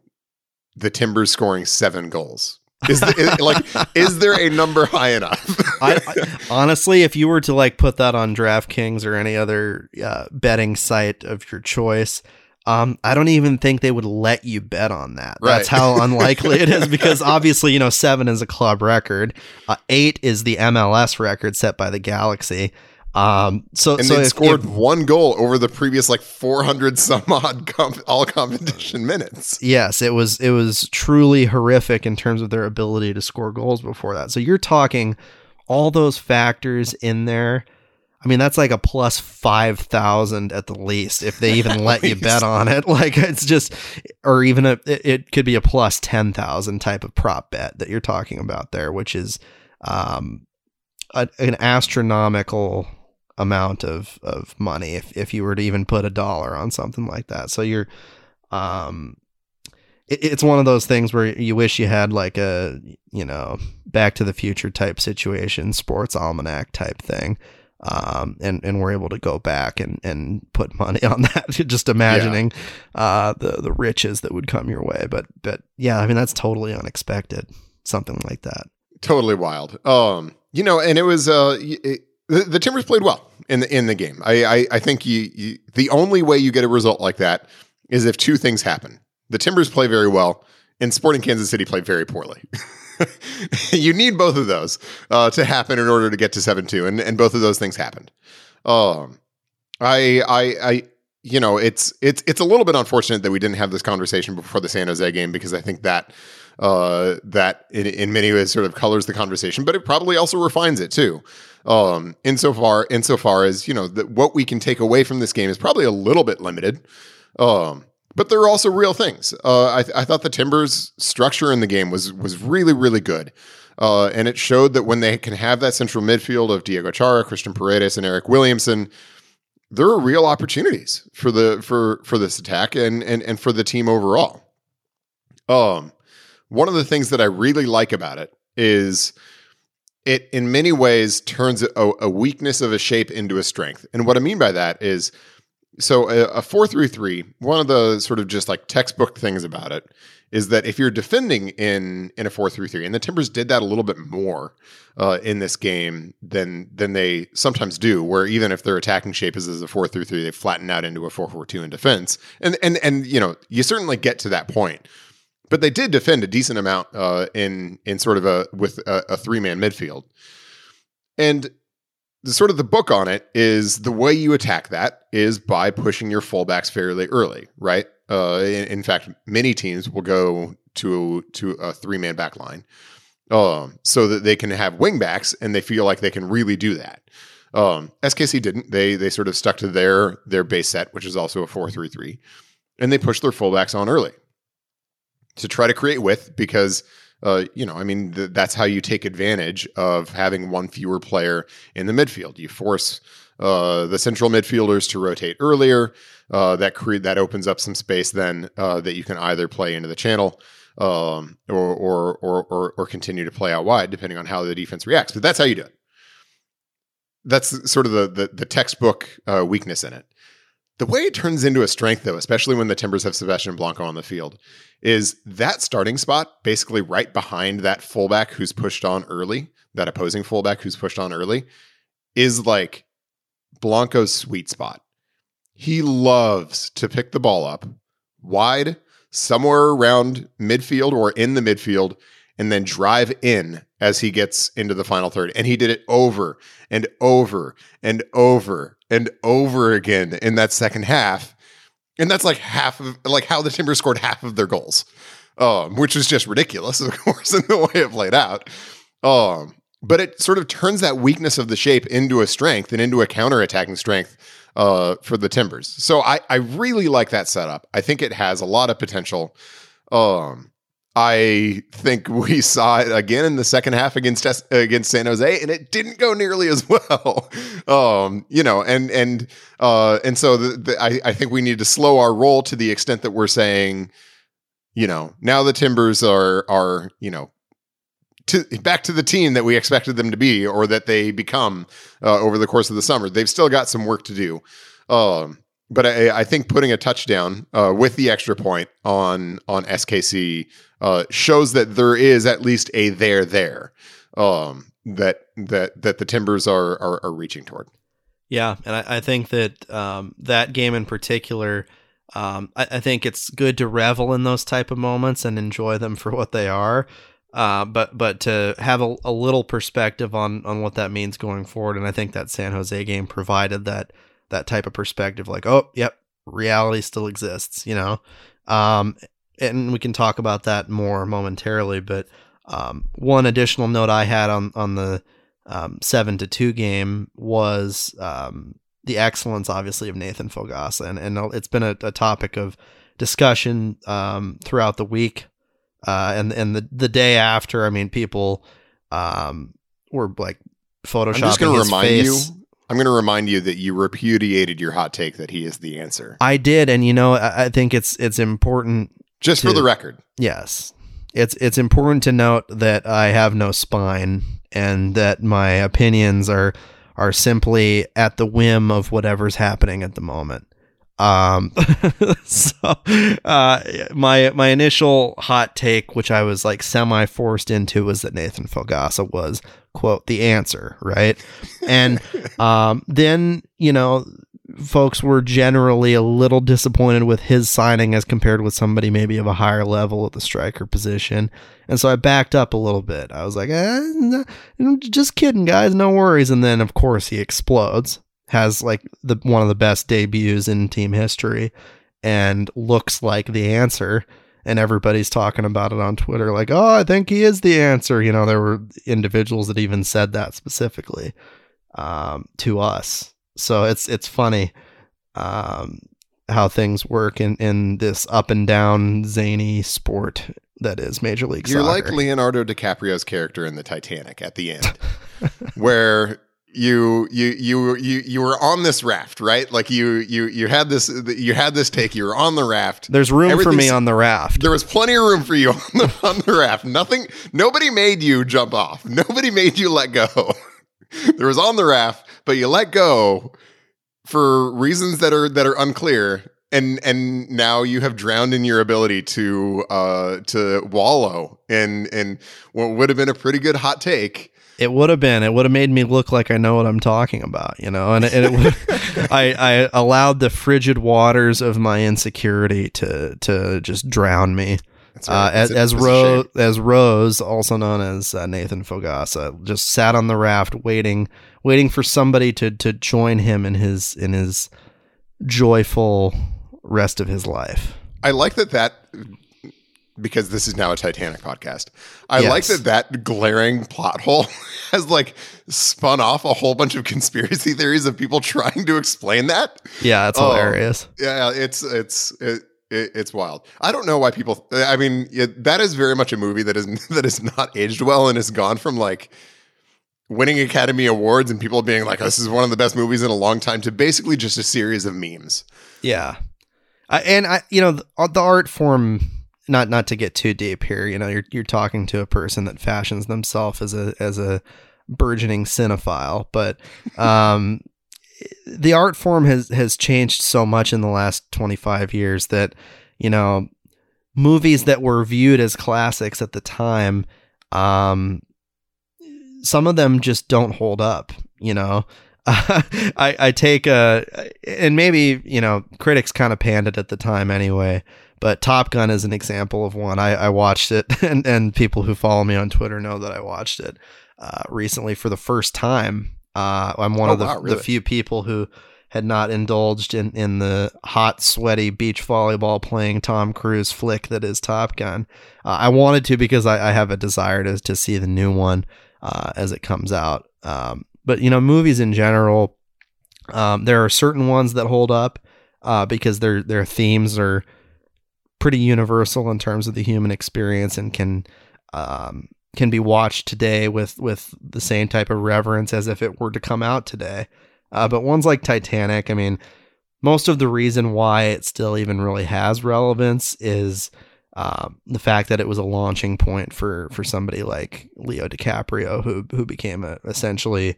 C: the Timbers scoring seven goals? Is, the, is like is there a number high enough?
B: I, I, honestly, if you were to like put that on DraftKings or any other uh, betting site of your choice, um, I don't even think they would let you bet on that.
C: Right.
B: That's how unlikely it is because obviously, you know, seven is a club record, uh, eight is the MLS record set by the Galaxy. Um, so
C: and
B: so
C: they scored
B: if-
C: one goal over the previous like 400 some odd comp- all competition minutes.
B: Yes, it was it was truly horrific in terms of their ability to score goals before that. So you're talking all those factors in there. I mean, that's like a plus 5,000 at the least if they even let you bet on it. Like it's just or even a it, it could be a plus 10,000 type of prop bet that you're talking about there, which is um a, an astronomical amount of of money if if you were to even put a dollar on something like that. So you're um it, it's one of those things where you wish you had like a you know back to the future type situation sports almanac type thing um and and we're able to go back and and put money on that just imagining uh the the riches that would come your way but but yeah i mean that's totally unexpected something like that
C: Totally wild. Um, you know, and it was uh it, the, the Timbers played well in the in the game. I I, I think you, you the only way you get a result like that is if two things happen. The Timbers play very well, and Sporting Kansas City play very poorly. you need both of those uh, to happen in order to get to seven two, and and both of those things happened. Um, I I I you know it's it's it's a little bit unfortunate that we didn't have this conversation before the San Jose game because I think that uh, that in, in many ways sort of colors the conversation, but it probably also refines it too. Um, insofar insofar as you know that what we can take away from this game is probably a little bit limited. Um, but there are also real things. Uh, I, I thought the Timbers' structure in the game was was really really good. Uh, and it showed that when they can have that central midfield of Diego Chara, Cristhian Paredes, and Eric Williamson, there are real opportunities for the for for this attack and and and for the team overall. Um, one of the things that I really like about it is it in many ways turns a, a weakness of a shape into a strength. And what I mean by that is so a, a 433 one of the sort of just like textbook things about it is that if you're defending in in a 4 through 3, and the timbers did that a little bit more uh, in this game than than they sometimes do where even if their attacking shape is as a 4 through 3, they flatten out into a 442 in defense and and and you know you certainly get to that point but they did defend a decent amount uh, in in sort of a with a, a three man midfield and the sort of the book on it is the way you attack that is by pushing your fullbacks fairly early, right? Uh, in, in fact, many teams will go to to a three man back line, um, so that they can have wingbacks and they feel like they can really do that. Um, SKC didn't. They they sort of stuck to their their base set, which is also a four three three, and they pushed their fullbacks on early to try to create with because uh, you know, I mean, th- that's how you take advantage of having one fewer player in the midfield. You force uh, the central midfielders to rotate earlier. Uh, that create that opens up some space then uh, that you can either play into the channel um, or, or, or or or continue to play out wide, depending on how the defense reacts. But that's how you do it. That's sort of the the, the textbook uh, weakness in it. The way it turns into a strength, though, especially when the Timbers have Sebastian Blanco on the field, is that starting spot basically right behind that fullback who's pushed on early, that opposing fullback who's pushed on early, is like Blanco's sweet spot. He loves to pick the ball up wide, somewhere around midfield or in the midfield, and then drive in as he gets into the final third. And he did it over and over and over and over again in that second half. And that's like half of like how the Timbers scored half of their goals. Um, which was just ridiculous, of course, in the way it played out. Um, but it sort of turns that weakness of the shape into a strength and into a counter-attacking strength uh, for the Timbers. So I, I really like that setup. I think it has a lot of potential. Um, I think we saw it again in the second half against against San Jose, and it didn't go nearly as well. Um, you know, and and uh, and so the, the, I, I think we need to slow our roll to the extent that we're saying, you know, now the Timbers are are you know to back to the team that we expected them to be or that they become uh, over the course of the summer. They've still got some work to do. Um, but I, I, think putting a touchdown uh, with the extra point on on SKC uh, shows that there is at least a there there. Um, that that that the Timbers are are, are reaching toward.
B: Yeah, and I, I think that um, that game in particular, um, I, I, think it's good to revel in those type of moments and enjoy them for what they are. Uh, but but to have a, a, little perspective on on what that means going forward, and I think that San Jose game provided that that type of perspective. Like, oh, yep, reality still exists, you know. Um, and we can talk about that more momentarily. But um, one additional note I had on on the um, seven to two game was um, the excellence, obviously, of Nathan Fogaça, and and it's been a, a topic of discussion um, throughout the week, uh, and and the the day after. I mean, people um, were like photoshopping. I'm just going to remind face.
C: you. I'm going to remind you that you repudiated your hot take that he is the answer.
B: I did, and you know, I, I think it's it's important.
C: Just to, for the record,
B: yes, it's it's important to note that I have no spine and that my opinions are are simply at the whim of whatever's happening at the moment. Um, so uh, my my initial hot take, which I was like semi forced into, was that Nathan Fogaça was quote the answer, right? And um, then you know folks were generally a little disappointed with his signing as compared with somebody maybe of a higher level at the striker position. And so I backed up a little bit. I was like, eh, no, just kidding, guys, no worries. And then, of course, he explodes, has like the one of the best debuts in team history, and looks like the answer. And everybody's talking about it on Twitter, like, oh, I think he is the answer. You know, there were individuals that even said that specifically um, to us so it's it's funny um, how things work in, in this up and down zany sport that is Major League
C: You're
B: Soccer.
C: like Leonardo DiCaprio's character in the Titanic at the end, where you you you you you were on this raft, right? Like you you you had this you had this take. You were on the raft.
B: There's room for me on the raft.
C: There was plenty of room for you on the on the raft. Nothing. Nobody made you jump off. Nobody made you let go. there was on the raft, but you let go for reasons that are that are unclear and and now you have drowned in your ability to uh to wallow in in what would have been a pretty good hot take
B: it would have been it would have made me look like i know what i'm talking about you know and, and it would i i allowed the frigid waters of my insecurity to to just drown me right. uh, as, a, as Rose, as Rose, also known as uh, Nathan Fogaça, just sat on the raft waiting, waiting for somebody to to join him in his in his joyful rest of his life.
C: I like that that because this is now a Titanic podcast. I yes. like that that glaring plot hole has like spun off a whole bunch of conspiracy theories of people trying to explain that.
B: Yeah, that's oh, hilarious.
C: Yeah, it's it's it, it, it's wild. I don't know why people. I mean, it, that is very much a movie that is that is not aged well and has gone from like winning Academy Awards and people being like, "This is one of the best movies in a long time," to basically just a series of memes.
B: Yeah, uh, and I, you know, the, uh, the art form. Not not to get too deep here. You know, you're you're talking to a person that fashions themselves as a as a burgeoning cinephile, but um, the art form has has changed so much in the last 25 years that you know movies that were viewed as classics at the time um some of them just don't hold up you know I, I take a and maybe you know critics kind of panned it at the time anyway but Top Gun is an example of one I, I watched it and, and people who follow me on Twitter know that I watched it uh, recently for the first time uh, I'm one oh, of the, wow, really? the few people who had not indulged in, in the hot, sweaty beach volleyball playing Tom Cruise flick that is Top Gun. Uh, I wanted to because I, I, have a desire to, to see the new one uh, as it comes out. Um, but, you know, movies in general, um, there are certain ones that hold up uh, because their, their themes are pretty universal in terms of the human experience and can um, can be watched today with with the same type of reverence as if it were to come out today. Uh, but ones like Titanic, I mean, most of the reason why it still even really has relevance is uh, the fact that it was a launching point for for somebody like Leo DiCaprio, who who became a, essentially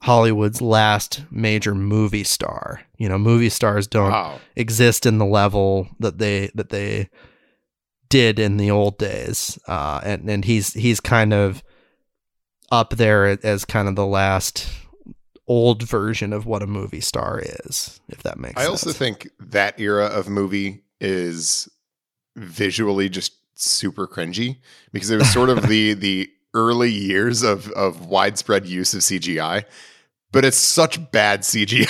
B: Hollywood's last major movie star. You know, movie stars don't wow. exist in the level that they that they did in the old days, uh, and and he's he's kind of up there as kind of the last old version of what a movie star is, if that makes sense.
C: I
B: sense.
C: also think that era of movie is visually just super cringy because it was sort of the the early years of of widespread use of CGI. But it's such bad CGI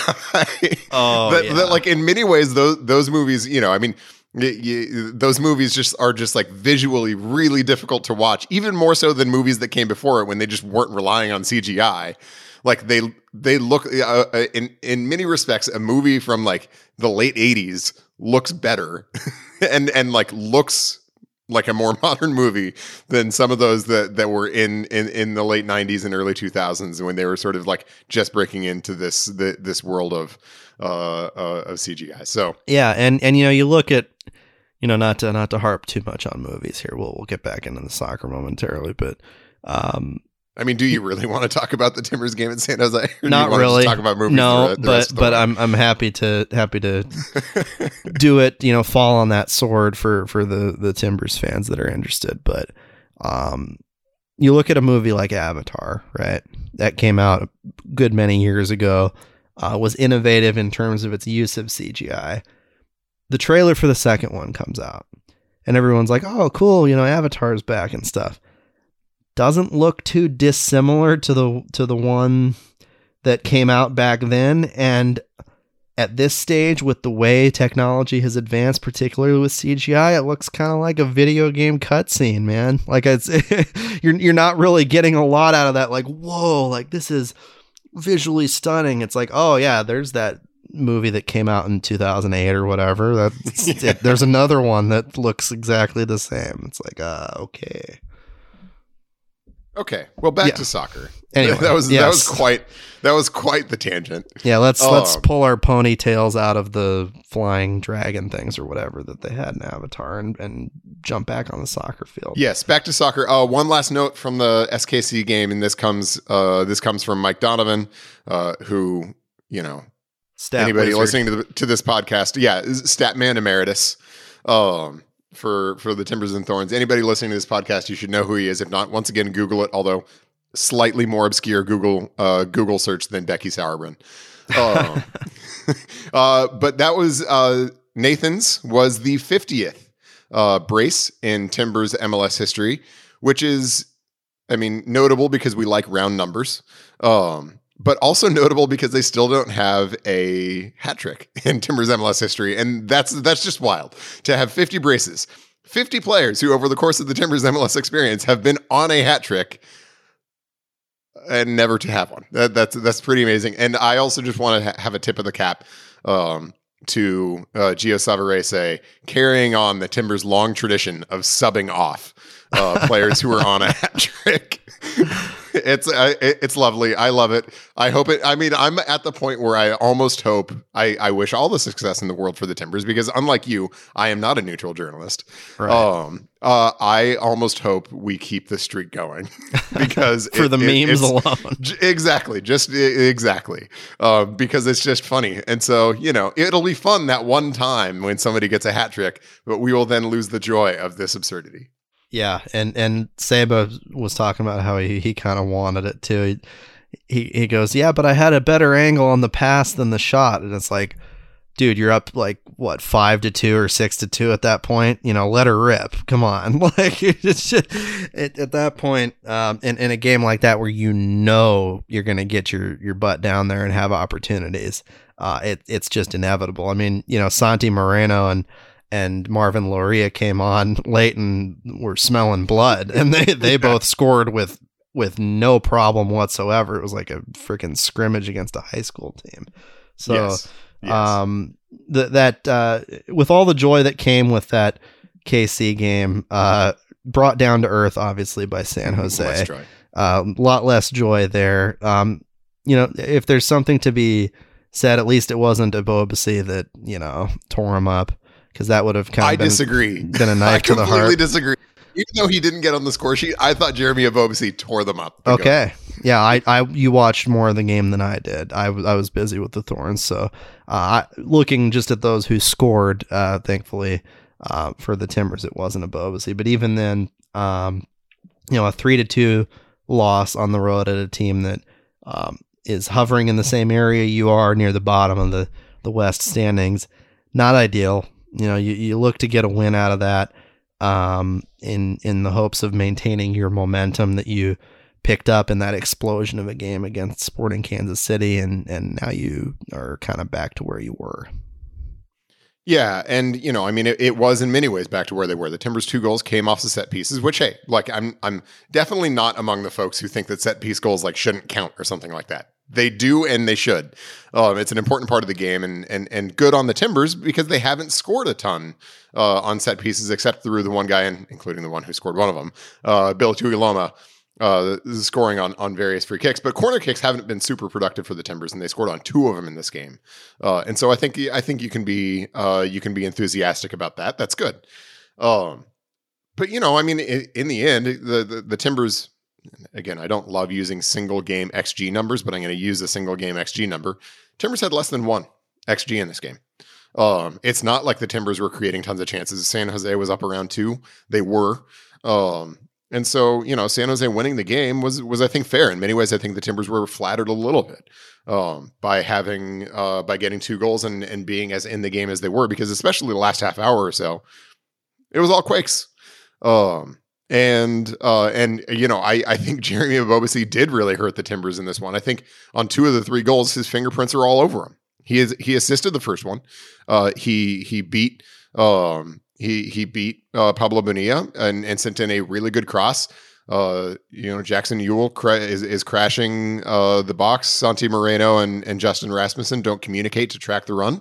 B: Oh,
C: that,
B: yeah.
C: that, like in many ways, those those movies, you know, I mean, y- y- those movies just are just like visually really difficult to watch, even more so than movies that came before it when they just weren't relying on CGI. Like they they look uh, uh, in in many respects, a movie from like the late '80s looks better, and and like looks like a more modern movie than some of those that that were in in in the late 90s and early 2000s when they were sort of like just breaking into this the, this world of uh, uh of CGI. So
B: Yeah, and and you know, you look at you know, not to not to harp too much on movies here. We'll we'll get back into the soccer momentarily, but um
C: I mean, do you really want to talk about the Timbers game in San Jose? Or do you
B: not really.
C: talk about movies.
B: No,
C: the, the
B: but
C: rest of the
B: but
C: way?
B: I'm I'm happy to happy to do it. You know, fall on that sword for for the the Timbers fans that are interested. But um, you look at a movie like Avatar, right? That came out a good many years ago. Uh, was innovative in terms of its use of CGI. The trailer for the second one comes out, and everyone's like, "Oh, cool! You know, Avatar's back and stuff." Doesn't look too dissimilar to the to the one that came out back then. And at this stage with the way technology has advanced particularly with CGI it looks kind of like a video game cutscene man. Like it's you're you're not really getting a lot out of that like whoa like this is visually stunning. It's like oh yeah there's that movie that came out in 2008 or whatever. That's
C: Yeah.
B: there's another one that looks exactly the same. It's like uh okay
C: okay. Well, back
B: Yeah.
C: to soccer.
B: Anyway,
C: that was that was quite that was quite the tangent.
B: Yeah, let's let's
C: Um,
B: pull our ponytails out of the flying dragon things or whatever that they had in Avatar and, and jump back on the soccer field.
C: Yes, back to soccer. Uh, one last note from the SKC game, and this comes uh, this comes from Mike Donovan, uh, who you know
B: Stat
C: anybody
B: wizard.
C: listening to, the, to this podcast, yeah, is Statman Emeritus. Um, for for the Timbers and Thorns, anybody listening to this podcast, you should know who he is. If not, once again, Google it. Although slightly more obscure Google uh, Google search than Becky Sauerbrunn. Um, uh, but that was uh, Nathan's was the fiftieth uh, brace in Timbers MLS history, which is, I mean, notable because we like round numbers. Um, but also notable because they still don't have a hat trick in Timbers MLS history, and that's that's just wild to have 50 braces, 50 players who over the course of the Timbers MLS experience have been on a hat trick and never to have one. That, that's that's pretty amazing. And I also just want to ha- have a tip of the cap um, to uh, Gio Savarese carrying on the Timbers' long tradition of subbing off uh, players who are on a hat trick. It's uh, it's lovely. I love it. I hope it. I mean, I'm at the point where I almost hope. I I wish all the success in the world for the Timbers because unlike you, I am not a neutral journalist.
B: Right.
C: Um. Uh. I almost hope we keep the streak going because
B: for
C: it-
B: the
C: it-
B: memes alone.
C: J- Exactly, just exactly, uh, because it's just funny, and so you know it'll be fun that one time when somebody gets a hat trick, but we will then lose the joy of this absurdity.
B: Yeah, and and Saba was talking about how he, he kind of wanted it too. He, he he goes, yeah, but I had a better angle on the pass than the shot, and it's like, dude, you're up like what five to two or six to two at that point. You know, let her rip. Come on, like it's just, at, at that point, um, in in a game like that where you know you're gonna get your your butt down there and have opportunities, uh, it it's just inevitable. I mean, you know, Santi Moreno and and Marvin Loria came on late and were smelling blood, and they they both scored with with no problem whatsoever. It was like a freaking scrimmage against a high school team. So,
C: yes. Yes.
B: um, th- that uh, with all the joy that came with that KC game, uh, brought down to earth, obviously by San Jose. A uh, lot less joy there. Um, you know, if there's something to be said, at least it wasn't Ebobisse that you know tore him up because that would have kind of
C: I
B: been,
C: disagree.
B: been a knife to the heart.
C: I completely disagree. Even though he didn't get on the score sheet, I thought Jeremy Ebobisse tore them up. But go
B: Okay. Yeah, I, I you watched more of the game than I did. I was I was busy with the Thorns, so uh, I, looking just at those who scored, uh, thankfully uh, for the Timbers, it wasn't a But even then, um, you know, a three to two loss on the road at a team that um, is hovering in the same area you are near the bottom of the, the West standings. Not ideal. You know, you, you look to get a win out of that um, in in the hopes of maintaining your momentum that you picked up in that explosion of a game against Sporting Kansas City, and and now you are kind of back to where you were.
C: Yeah, and you know, I mean, it, it, was in many ways back to where they were. The Timbers' two goals came off the set pieces, which hey, like I'm I'm definitely not among the folks who think that set piece goals like shouldn't count or something like that. They do, and they should. Um, it's an important part of the game, and and and good on the Timbers because they haven't scored a ton uh, on set pieces except through the one guy, and including the one who scored one of them, uh, Bill Tuiloma uh, scoring on on various free kicks, but corner kicks haven't been super productive for the Timbers, and they scored on two of them in this game. Uh, and so I think I think you can be uh, you can be enthusiastic about that. That's good. Um, but you know, I mean, in, in the end, the, the, the Timbers. Again, I don't love using single game XG numbers, but I'm going to use a single game XG number. Timbers had less than one XG in this game. Um, it's not like the Timbers were creating tons of chances. San Jose was up around two. They were. Um, and so, you know, San Jose winning the game was was I think fair in many ways. I think the Timbers were flattered a little bit um, by having uh, by getting two goals and and being as in the game as they were, because especially the last half hour or so, it was all quakes. Um, and uh, and you know, I I think Jeremy Ebobisse did really hurt the Timbers in this one. I think on two of the three goals, his fingerprints are all over him. He is he assisted the first one. Uh, he he beat um, he he beat uh, Pablo Bonilla and, and sent in a really good cross. Uh, you know, Jackson Yueill cra- is, is crashing uh, the box. Santi Moreno and, and Justin Rasmussen don't communicate to track the run.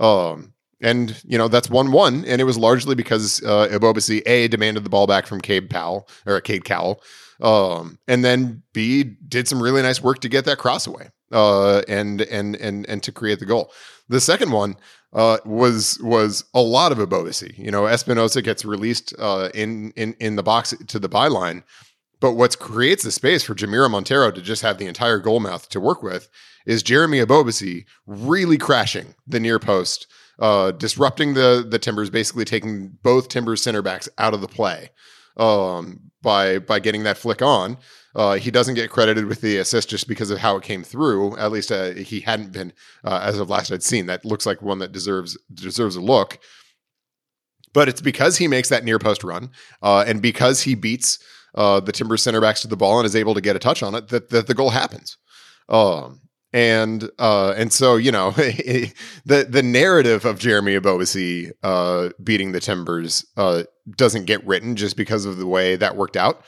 C: Um, and, you know, that's 1 1. And it was largely because uh, Ebobisse, A, demanded the ball back from Cade Powell or Cade Cowell. Um, and then B, did some really nice work to get that cross away uh, and, and, and, and to create the goal. The second one, uh, was was a lot of Ebobisse. You know, Espinoza gets released uh, in in in the box to the byline, but what creates the space for Jamiro Monteiro to just have the entire goal mouth to work with is Jeremy Ebobisse really crashing the near post, uh, disrupting the the Timbers, basically taking both Timbers center backs out of the play um, by by getting that flick on. Uh, he doesn't get credited with the assist just because of how it came through. At least uh, he hadn't been uh, as of last I'd seen. That looks like one that deserves deserves a look. But it's because he makes that near post run, uh, and because he beats the Timbers center backs to the ball and is able to get a touch on it that, that the goal happens. Um, and uh, and so you know the the narrative of Jeremy Ebobisse uh, beating the Timbers uh, doesn't get written just because of the way that worked out.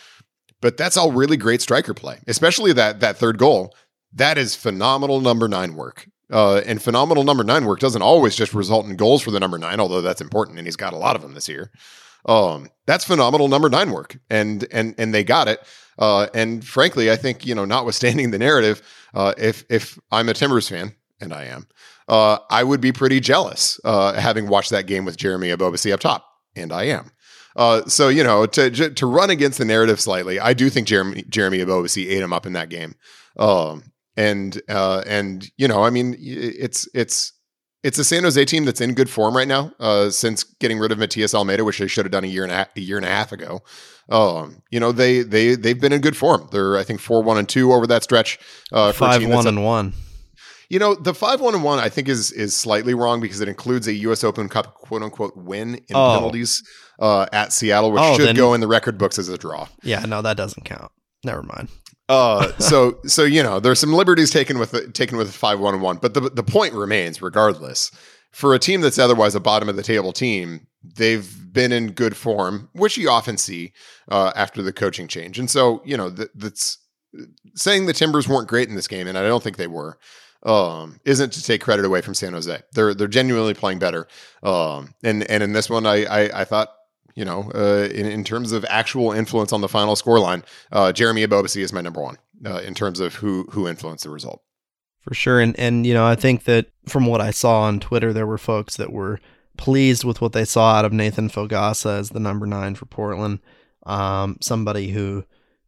C: But that's all really great striker play, especially that that third goal. That is phenomenal number nine work. Uh, and phenomenal number nine work doesn't always just result in goals for the number nine, although that's important, and he's got a lot of them this year. Um, that's phenomenal number nine work, and and and they got it. Uh, and frankly, I think you know, notwithstanding the narrative, uh, if if I'm a Timbers fan, and I am, uh, I would be pretty jealous uh, having watched that game with Jeremy Ebobisse up top, and I am. Uh, so you know, to to run against the narrative slightly, I do think Jeremy Jeremy Ebobisse ate him up in that game. Um, and uh, and you know, I mean, it's it's it's a San Jose team that's in good form right now. Uh, since getting rid of Matias Almeyda, which they should have done a year and a, a year and a half ago. Um, you know, they they they've been in good form. They're I think four one and two over that stretch.
B: Uh, Five one and one.
C: You know, the five one and one I think is is slightly wrong because it includes a U.S. Open Cup quote unquote win in oh. penalties uh, at Seattle, which oh, should then, go in the record books as a draw.
B: Yeah, no, that doesn't count. Never mind.
C: uh, so so you know, there's some liberties taken with taken with five one and one, but the the point remains, regardless. For a team that's otherwise a bottom of the table team, they've been in good form, which you often see uh, after the coaching change. And so, you know, th- that's saying the Timbers weren't great in this game, and I don't think they were um, isn't to take credit away from San Jose. They're they're genuinely playing better. Um, and and in this one, I I, I thought you know uh, in in terms of actual influence on the final scoreline, uh, Jeremy Ebobisse is my number one uh, in terms of who who influenced the result.
B: For sure, and and you know I think that from what I saw on Twitter, there were folks that were pleased with what they saw out of Nathan Fogaça as the number nine for Portland. Um, somebody who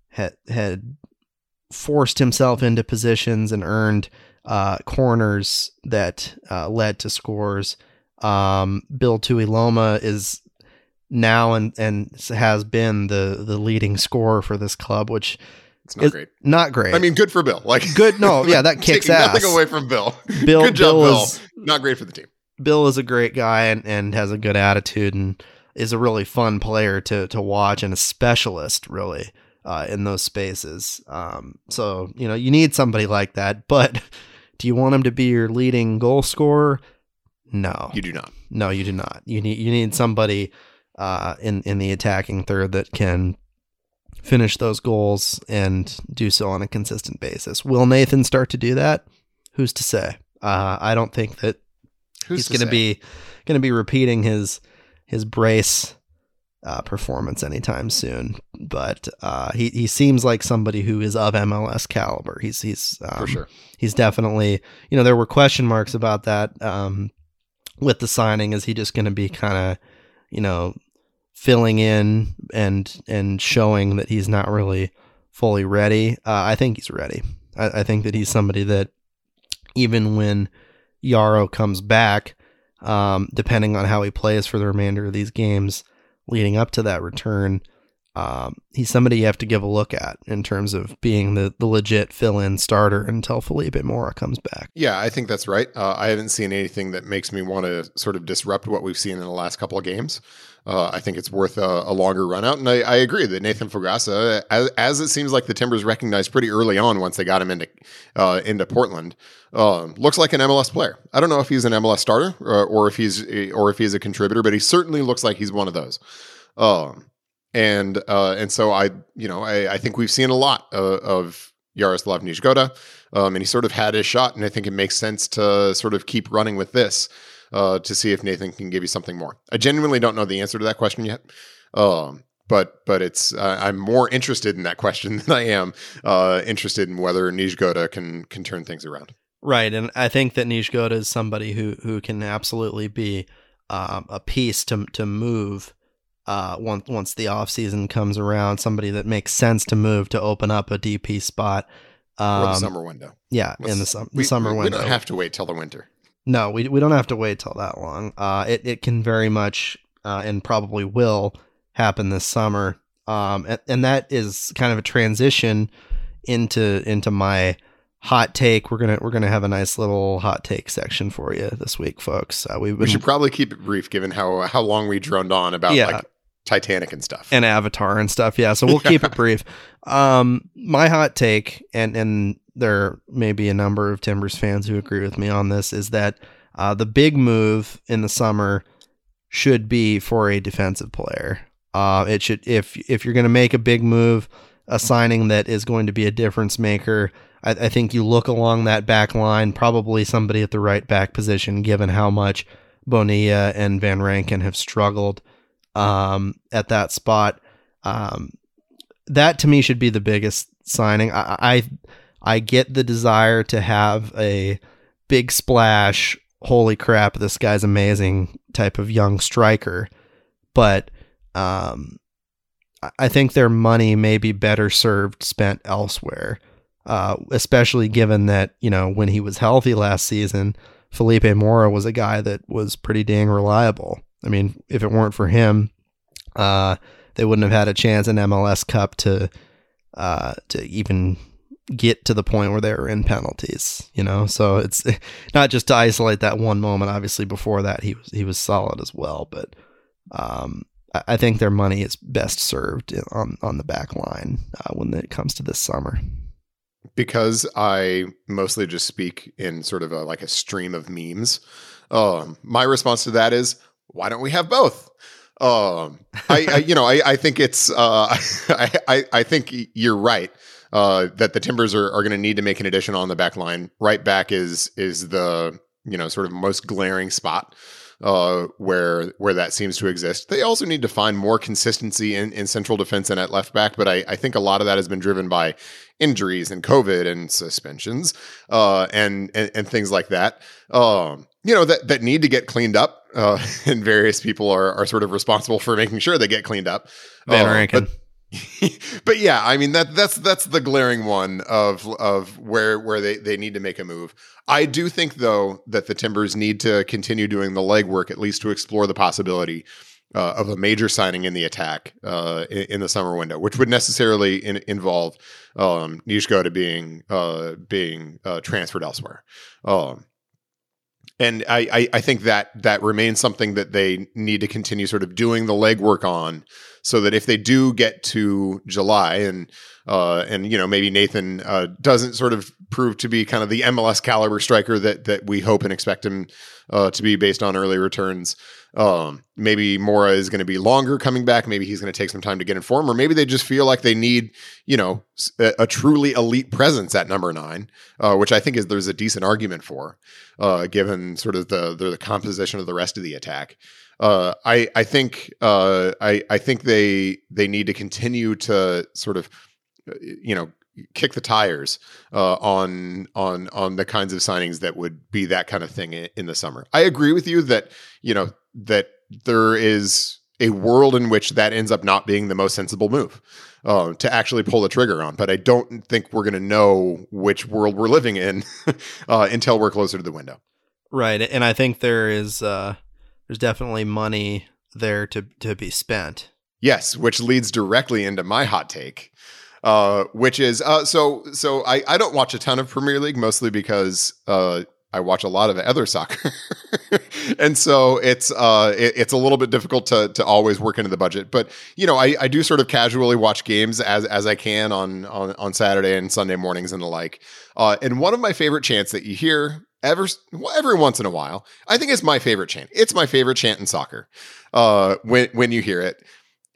B: had had forced himself into positions and earned uh, corners that uh, led to scores. Um, Bill Tuiloma is now and and has been the the leading scorer for this club, which
C: It's not
B: Is-
C: great.
B: Not great.
C: I mean, good for Bill. Like
B: good. No, yeah, that kicks ass.
C: nothing away from Bill.
B: Bill,
C: good job,
B: Bill
C: Bill.
B: is
C: Not great for the team.
B: Bill is a great guy and, and has a good attitude and is a really fun player to to watch and a specialist really uh, in those spaces. Um, so you know you need somebody like that, but do you want him to be your leading goal scorer? No,
C: You do not.
B: no, you do not. You need you need somebody uh, in in the attacking third that can finish those goals and do so on a consistent basis. Will Nathan start to do that? Who's to say? Uh, I don't think that
C: Who's
B: he's going to be going to be repeating his his brace uh, performance anytime soon. But uh, he he seems like somebody who is of MLS caliber. He's he's um,
C: for sure.
B: he's definitely you know there were question marks about that um, with the signing. Is he just going to be kind of you know filling in and and showing that he's not really fully ready? Uh, I think he's ready. I, I think that he's somebody that even when Yarrow comes back, um, depending on how he plays for the remainder of these games leading up to that return, um, he's somebody you have to give a look at in terms of being the, the legit fill in starter until Felipe Mora comes back.
C: Yeah, I think that's right. Uh, I haven't seen anything that makes me want to sort of disrupt what we've seen in the last couple of games. Uh, I think it's worth a, a longer run out. And I, I agree that Nathan Fogaça, as, as it seems like the Timbers recognized pretty early on once they got him into uh, into Portland, uh, looks like an MLS player. I don't know if he's an MLS starter or, or if he's or if he's a contributor, but he certainly looks like he's one of those. Um, and uh, and so I, you know, I, I think we've seen a lot of, of Yaroslav Niezgoda, um, and he sort of had his shot, and I think it makes sense to sort of keep running with this uh, to see if Nathan can give you something more. I genuinely don't know the answer to that question yet, um, but but it's uh, I'm more interested in that question than I am uh, interested in whether Niezgoda can can turn things around.
B: Right, and I think that Niezgoda is somebody who who can absolutely be um, a piece to to move uh, once once the off season comes around. Somebody that makes sense to move to open up a DP spot. Um,
C: or the summer window.
B: yeah, in the,
C: Let's-
B: sum- the
C: we,
B: summer
C: we,
B: window.
C: We don't have to wait till the winter.
B: No, we we don't have to wait till that long. Uh, it it can very much uh, and probably will happen this summer. Um, and, and that is kind of a transition into into my hot take. We're gonna we're gonna have a nice little hot take section for you this week, folks. Uh, we've
C: We should probably keep it brief, given how how long we droned on about
B: Yeah.
C: like Titanic and stuff.
B: and Avatar and stuff. Yeah, so we'll keep it brief. Um, my hot take, and and there may be a number of Timbers fans who agree with me on this, is that uh, the big move in the summer should be for a defensive player. Uh, it should if if you're going to make a big move, a signing that is going to be a difference maker. I, I think you look along that back line, probably somebody at the right back position, given how much Bonilla and Van Rankin have struggled um, at that spot. Um, that to me should be the biggest signing. I, I I get the desire to have a big splash. Holy crap, this guy's amazing type of young striker, but um, I- think their money may be better served spent elsewhere. Uh, especially given that you know when he was healthy last season, Felipe Mora was a guy that was pretty dang reliable. I mean, if it weren't for him, uh, they wouldn't have had a chance in MLS Cup to uh, to even get to the point where they were in penalties. You know, so it's not just to isolate that one moment. Obviously, before that, he was he was solid as well. But um, I, think their money is best served on on the back line uh, when it comes to this summer.
C: because I mostly just speak in sort of a, like a stream of memes. Um, my response to that is, why don't we have both? Um, I, I you know, I, I think it's, uh, I, I, I think you're right. Uh, that the Timbers are, are going to need to make an addition on the back line. Right back is is the you know sort of most glaring spot uh, where where that seems to exist. They also need to find more consistency in, in central defense and at left back, but I, I think a lot of that has been driven by injuries and COVID and suspensions uh, and, and and things like that. Um, you know that that need to get cleaned up, uh, and various people are are sort of responsible for making sure they get cleaned up.
B: Van
C: Uh,
B: Rankin.
C: but but yeah, I mean that that's that's the glaring one of of where where they they need to make a move. I do think though that the Timbers need to continue doing the legwork at least to explore the possibility uh, of a major signing in the attack uh, in, in, the summer window, which would necessarily in, involve um, Niezgoda being uh, being uh, transferred elsewhere. Um, and I, I, I think that that remains something that they need to continue sort of doing the legwork on, so that if they do get to July and uh, and you know maybe Nathan uh, doesn't sort of prove to be kind of the MLS caliber striker that that we hope and expect him uh, to be based on early returns. Um, maybe Mora is going to be longer coming back. Maybe he's going to take some time to get in form, or maybe they just feel like they need, you know, a, a truly elite presence at number nine, uh, which I think is there's a decent argument for, uh, given sort of the, the, the composition of the rest of the attack. Uh, I I think uh, I I think they they need to continue to sort of, uh, you know, kick the tires uh, on on on the kinds of signings that would be that kind of thing in, in, the summer. I agree with you that you know that there is a world in which that ends up not being the most sensible move uh, to actually pull the trigger on. But I don't think we're going to know which world we're living in uh, until we're closer to the window.
B: Right, and I think there is uh, there's definitely money there to to be spent.
C: Yes, which leads directly into my hot take uh, which is uh, so so I, I don't watch a ton of Premier League mostly because uh, I watch a lot of other soccer, and so it's uh it, it's a little bit difficult to to always work into the budget. But you know, I, I do sort of casually watch games as as I can on on on Saturday and Sunday mornings and the like. Uh, and one of my favorite chants that you hear ever every once in a while, I think it's my favorite chant. It's my favorite chant in soccer. Uh, when when you hear it,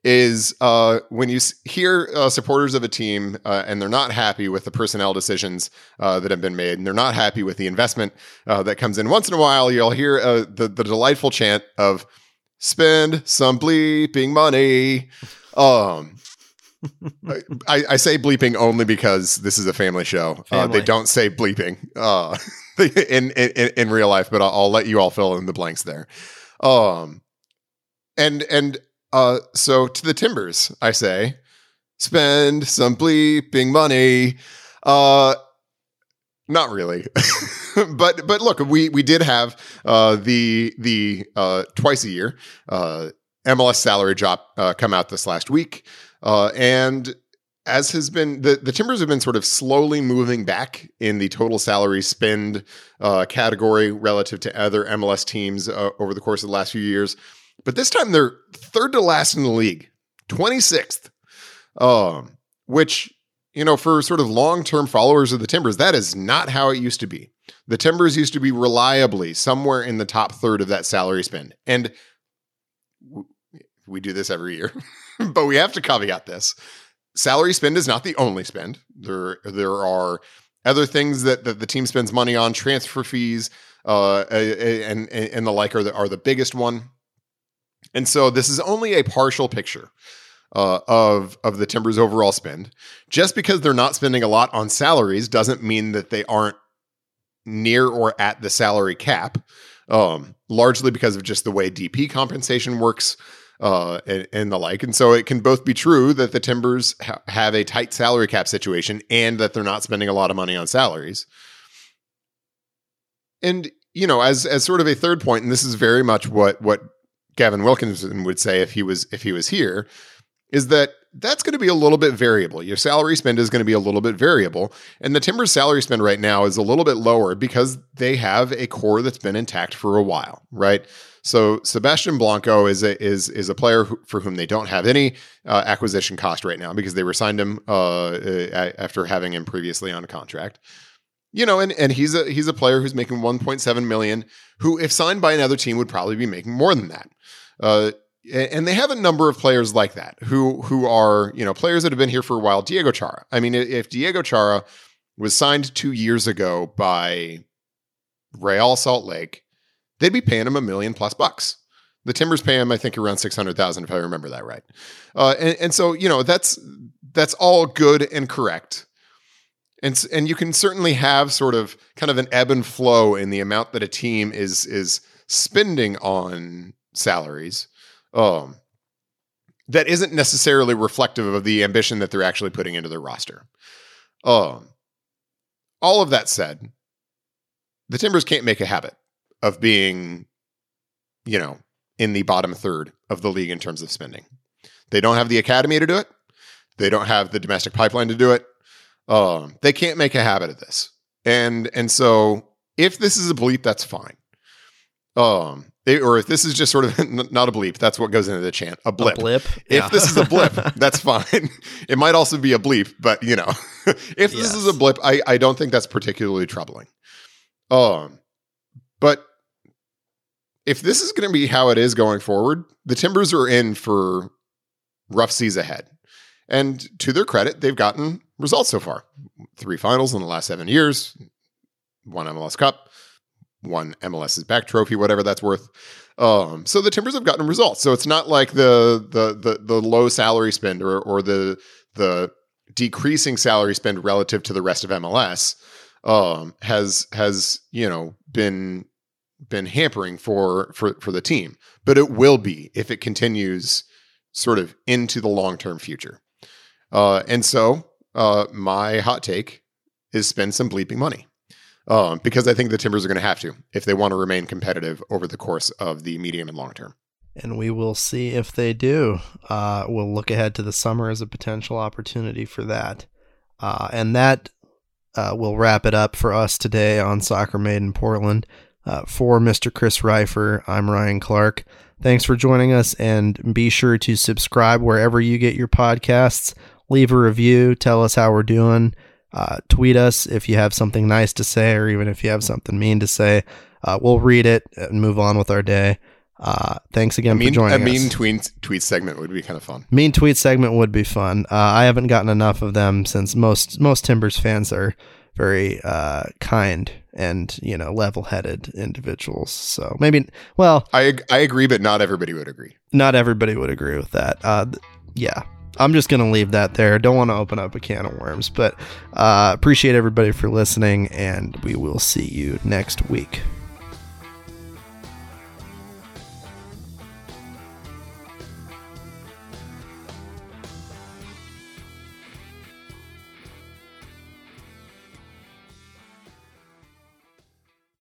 C: is uh, when you hear uh, supporters of a team uh, and they're not happy with the personnel decisions uh, that have been made, and they're not happy with the investment uh, that comes in. Once in a while, you'll hear uh, the the delightful chant of "Spend some bleeping money." Um, I, I, say bleeping only because this is a family show. Family. they don't say bleeping in, in in real life, but I'll, I'll let you all fill in the blanks there. Um, and and uh, so to the Timbers, I say, spend some bleeping money. Uh, not really, but but look, we we did have uh, the the uh, twice a year uh, MLS salary drop uh, come out this last week, uh, and as has been the, the Timbers have been sort of slowly moving back in the total salary spend uh, category relative to other MLS teams uh, over the course of the last few years. But this time they're third to last in the league, 26th. Um, which, you know, for sort of long term followers of the Timbers, that is not how it used to be. The Timbers used to be reliably somewhere in the top third of that salary spend. And we do this every year, but we have to caveat this. Salary spend is not the only spend. There, there are other things that, that the team spends money on, transfer fees, uh, and, and the like are the, are the biggest one. And so this is only a partial picture uh, of of the Timbers' overall spend. Just because they're not spending a lot on salaries doesn't mean that they aren't near or at the salary cap. Um, largely because of just the way DP compensation works uh, and, and, the like. And so it can both be true that the Timbers ha- have a tight salary cap situation and that they're not spending a lot of money on salaries. And you know, as as sort of a third point, and this is very much what what Gavin Wilkinson would say if he was if he was here, is that that's going to be a little bit variable. Your salary spend is going to be a little bit variable, and the Timbers salary spend right now is a little bit lower because they have a core that's been intact for a while, right? So Sebastian Blanco is a is is a player who, for whom they don't have any uh, acquisition cost right now because they resigned him uh, uh after having him previously on a contract you know, and and he's a he's a player who's making 1.7 million, who if signed by another team would probably be making more than that. Uh, and they have a number of players like that who who are you know players that have been here for a while. Diego Chara. I mean, if Diego Chara was signed two years ago by Real Salt Lake, they'd be paying him a million plus bucks. The Timbers pay him, I think, around six hundred thousand, if I remember that right. Uh, and, and so you know that's that's all good and correct and and you can certainly have sort of kind of an ebb and flow in the amount that a team is is spending on salaries um, that isn't necessarily reflective of the ambition that they're actually putting into their roster. Um, all of that said, the Timbers can't make a habit of being, you know, in the bottom third of the league in terms of spending. They don't have the academy to do it. They don't have the domestic pipeline to do it. Um, they can't make a habit of this. And and so if this is a bleep, that's fine. Um, they, or if this is just sort of not a bleep, that's what goes into the chant. A blip.
B: A blip.
C: If this is a blip, that's fine. It might also be a bleep, but you know, if this is a blip, I, I don't think that's particularly troubling. Um, but if this is going to be how it is going forward, the Timbers are in for rough seas ahead. And to their credit, they've gotten results so far. Three finals in the last seven years, one MLS Cup, one MLS's back trophy, whatever that's worth. Um, so the Timbers have gotten results. So it's not like the the the, the low salary spend or or the the decreasing salary spend relative to the rest of MLS um, has has you know been been hampering for for for the team, but it will be if it continues sort of into the long term future. Uh, and so uh, my hot take is spend some bleeping money um, because I think the Timbers are going to have to if they want to remain competitive over the course of the medium and long term.
B: and we will see if they do. Uh, we'll look ahead to the summer as a potential opportunity for that. Uh, and that uh, will wrap it up for us today on Soccer Made in Portland. Uh, for Mr. Chris Rifer, I'm Ryan Clark. Thanks for joining us, and be sure to subscribe wherever you get your podcasts. Leave a review, tell us how we're doing. Uh, tweet us if you have something nice to say, or even if you have something mean to say. Uh, we'll read it and move on with our day. Uh, thanks again
C: mean,
B: for joining
C: a mean
B: us.
C: tweet tweet segment would be kind of fun.
B: mean tweet segment would be fun. Uh, I haven't gotten enough of them since most most Timbers fans are very uh, kind and you know level-headed individuals. So maybe, well,
C: I I agree, but not everybody would agree.
B: not everybody would agree with that. Uh, th- yeah, I'm just gonna leave that there. Don't want to open up a can of worms, but uh, appreciate everybody for listening, and we will see you next week.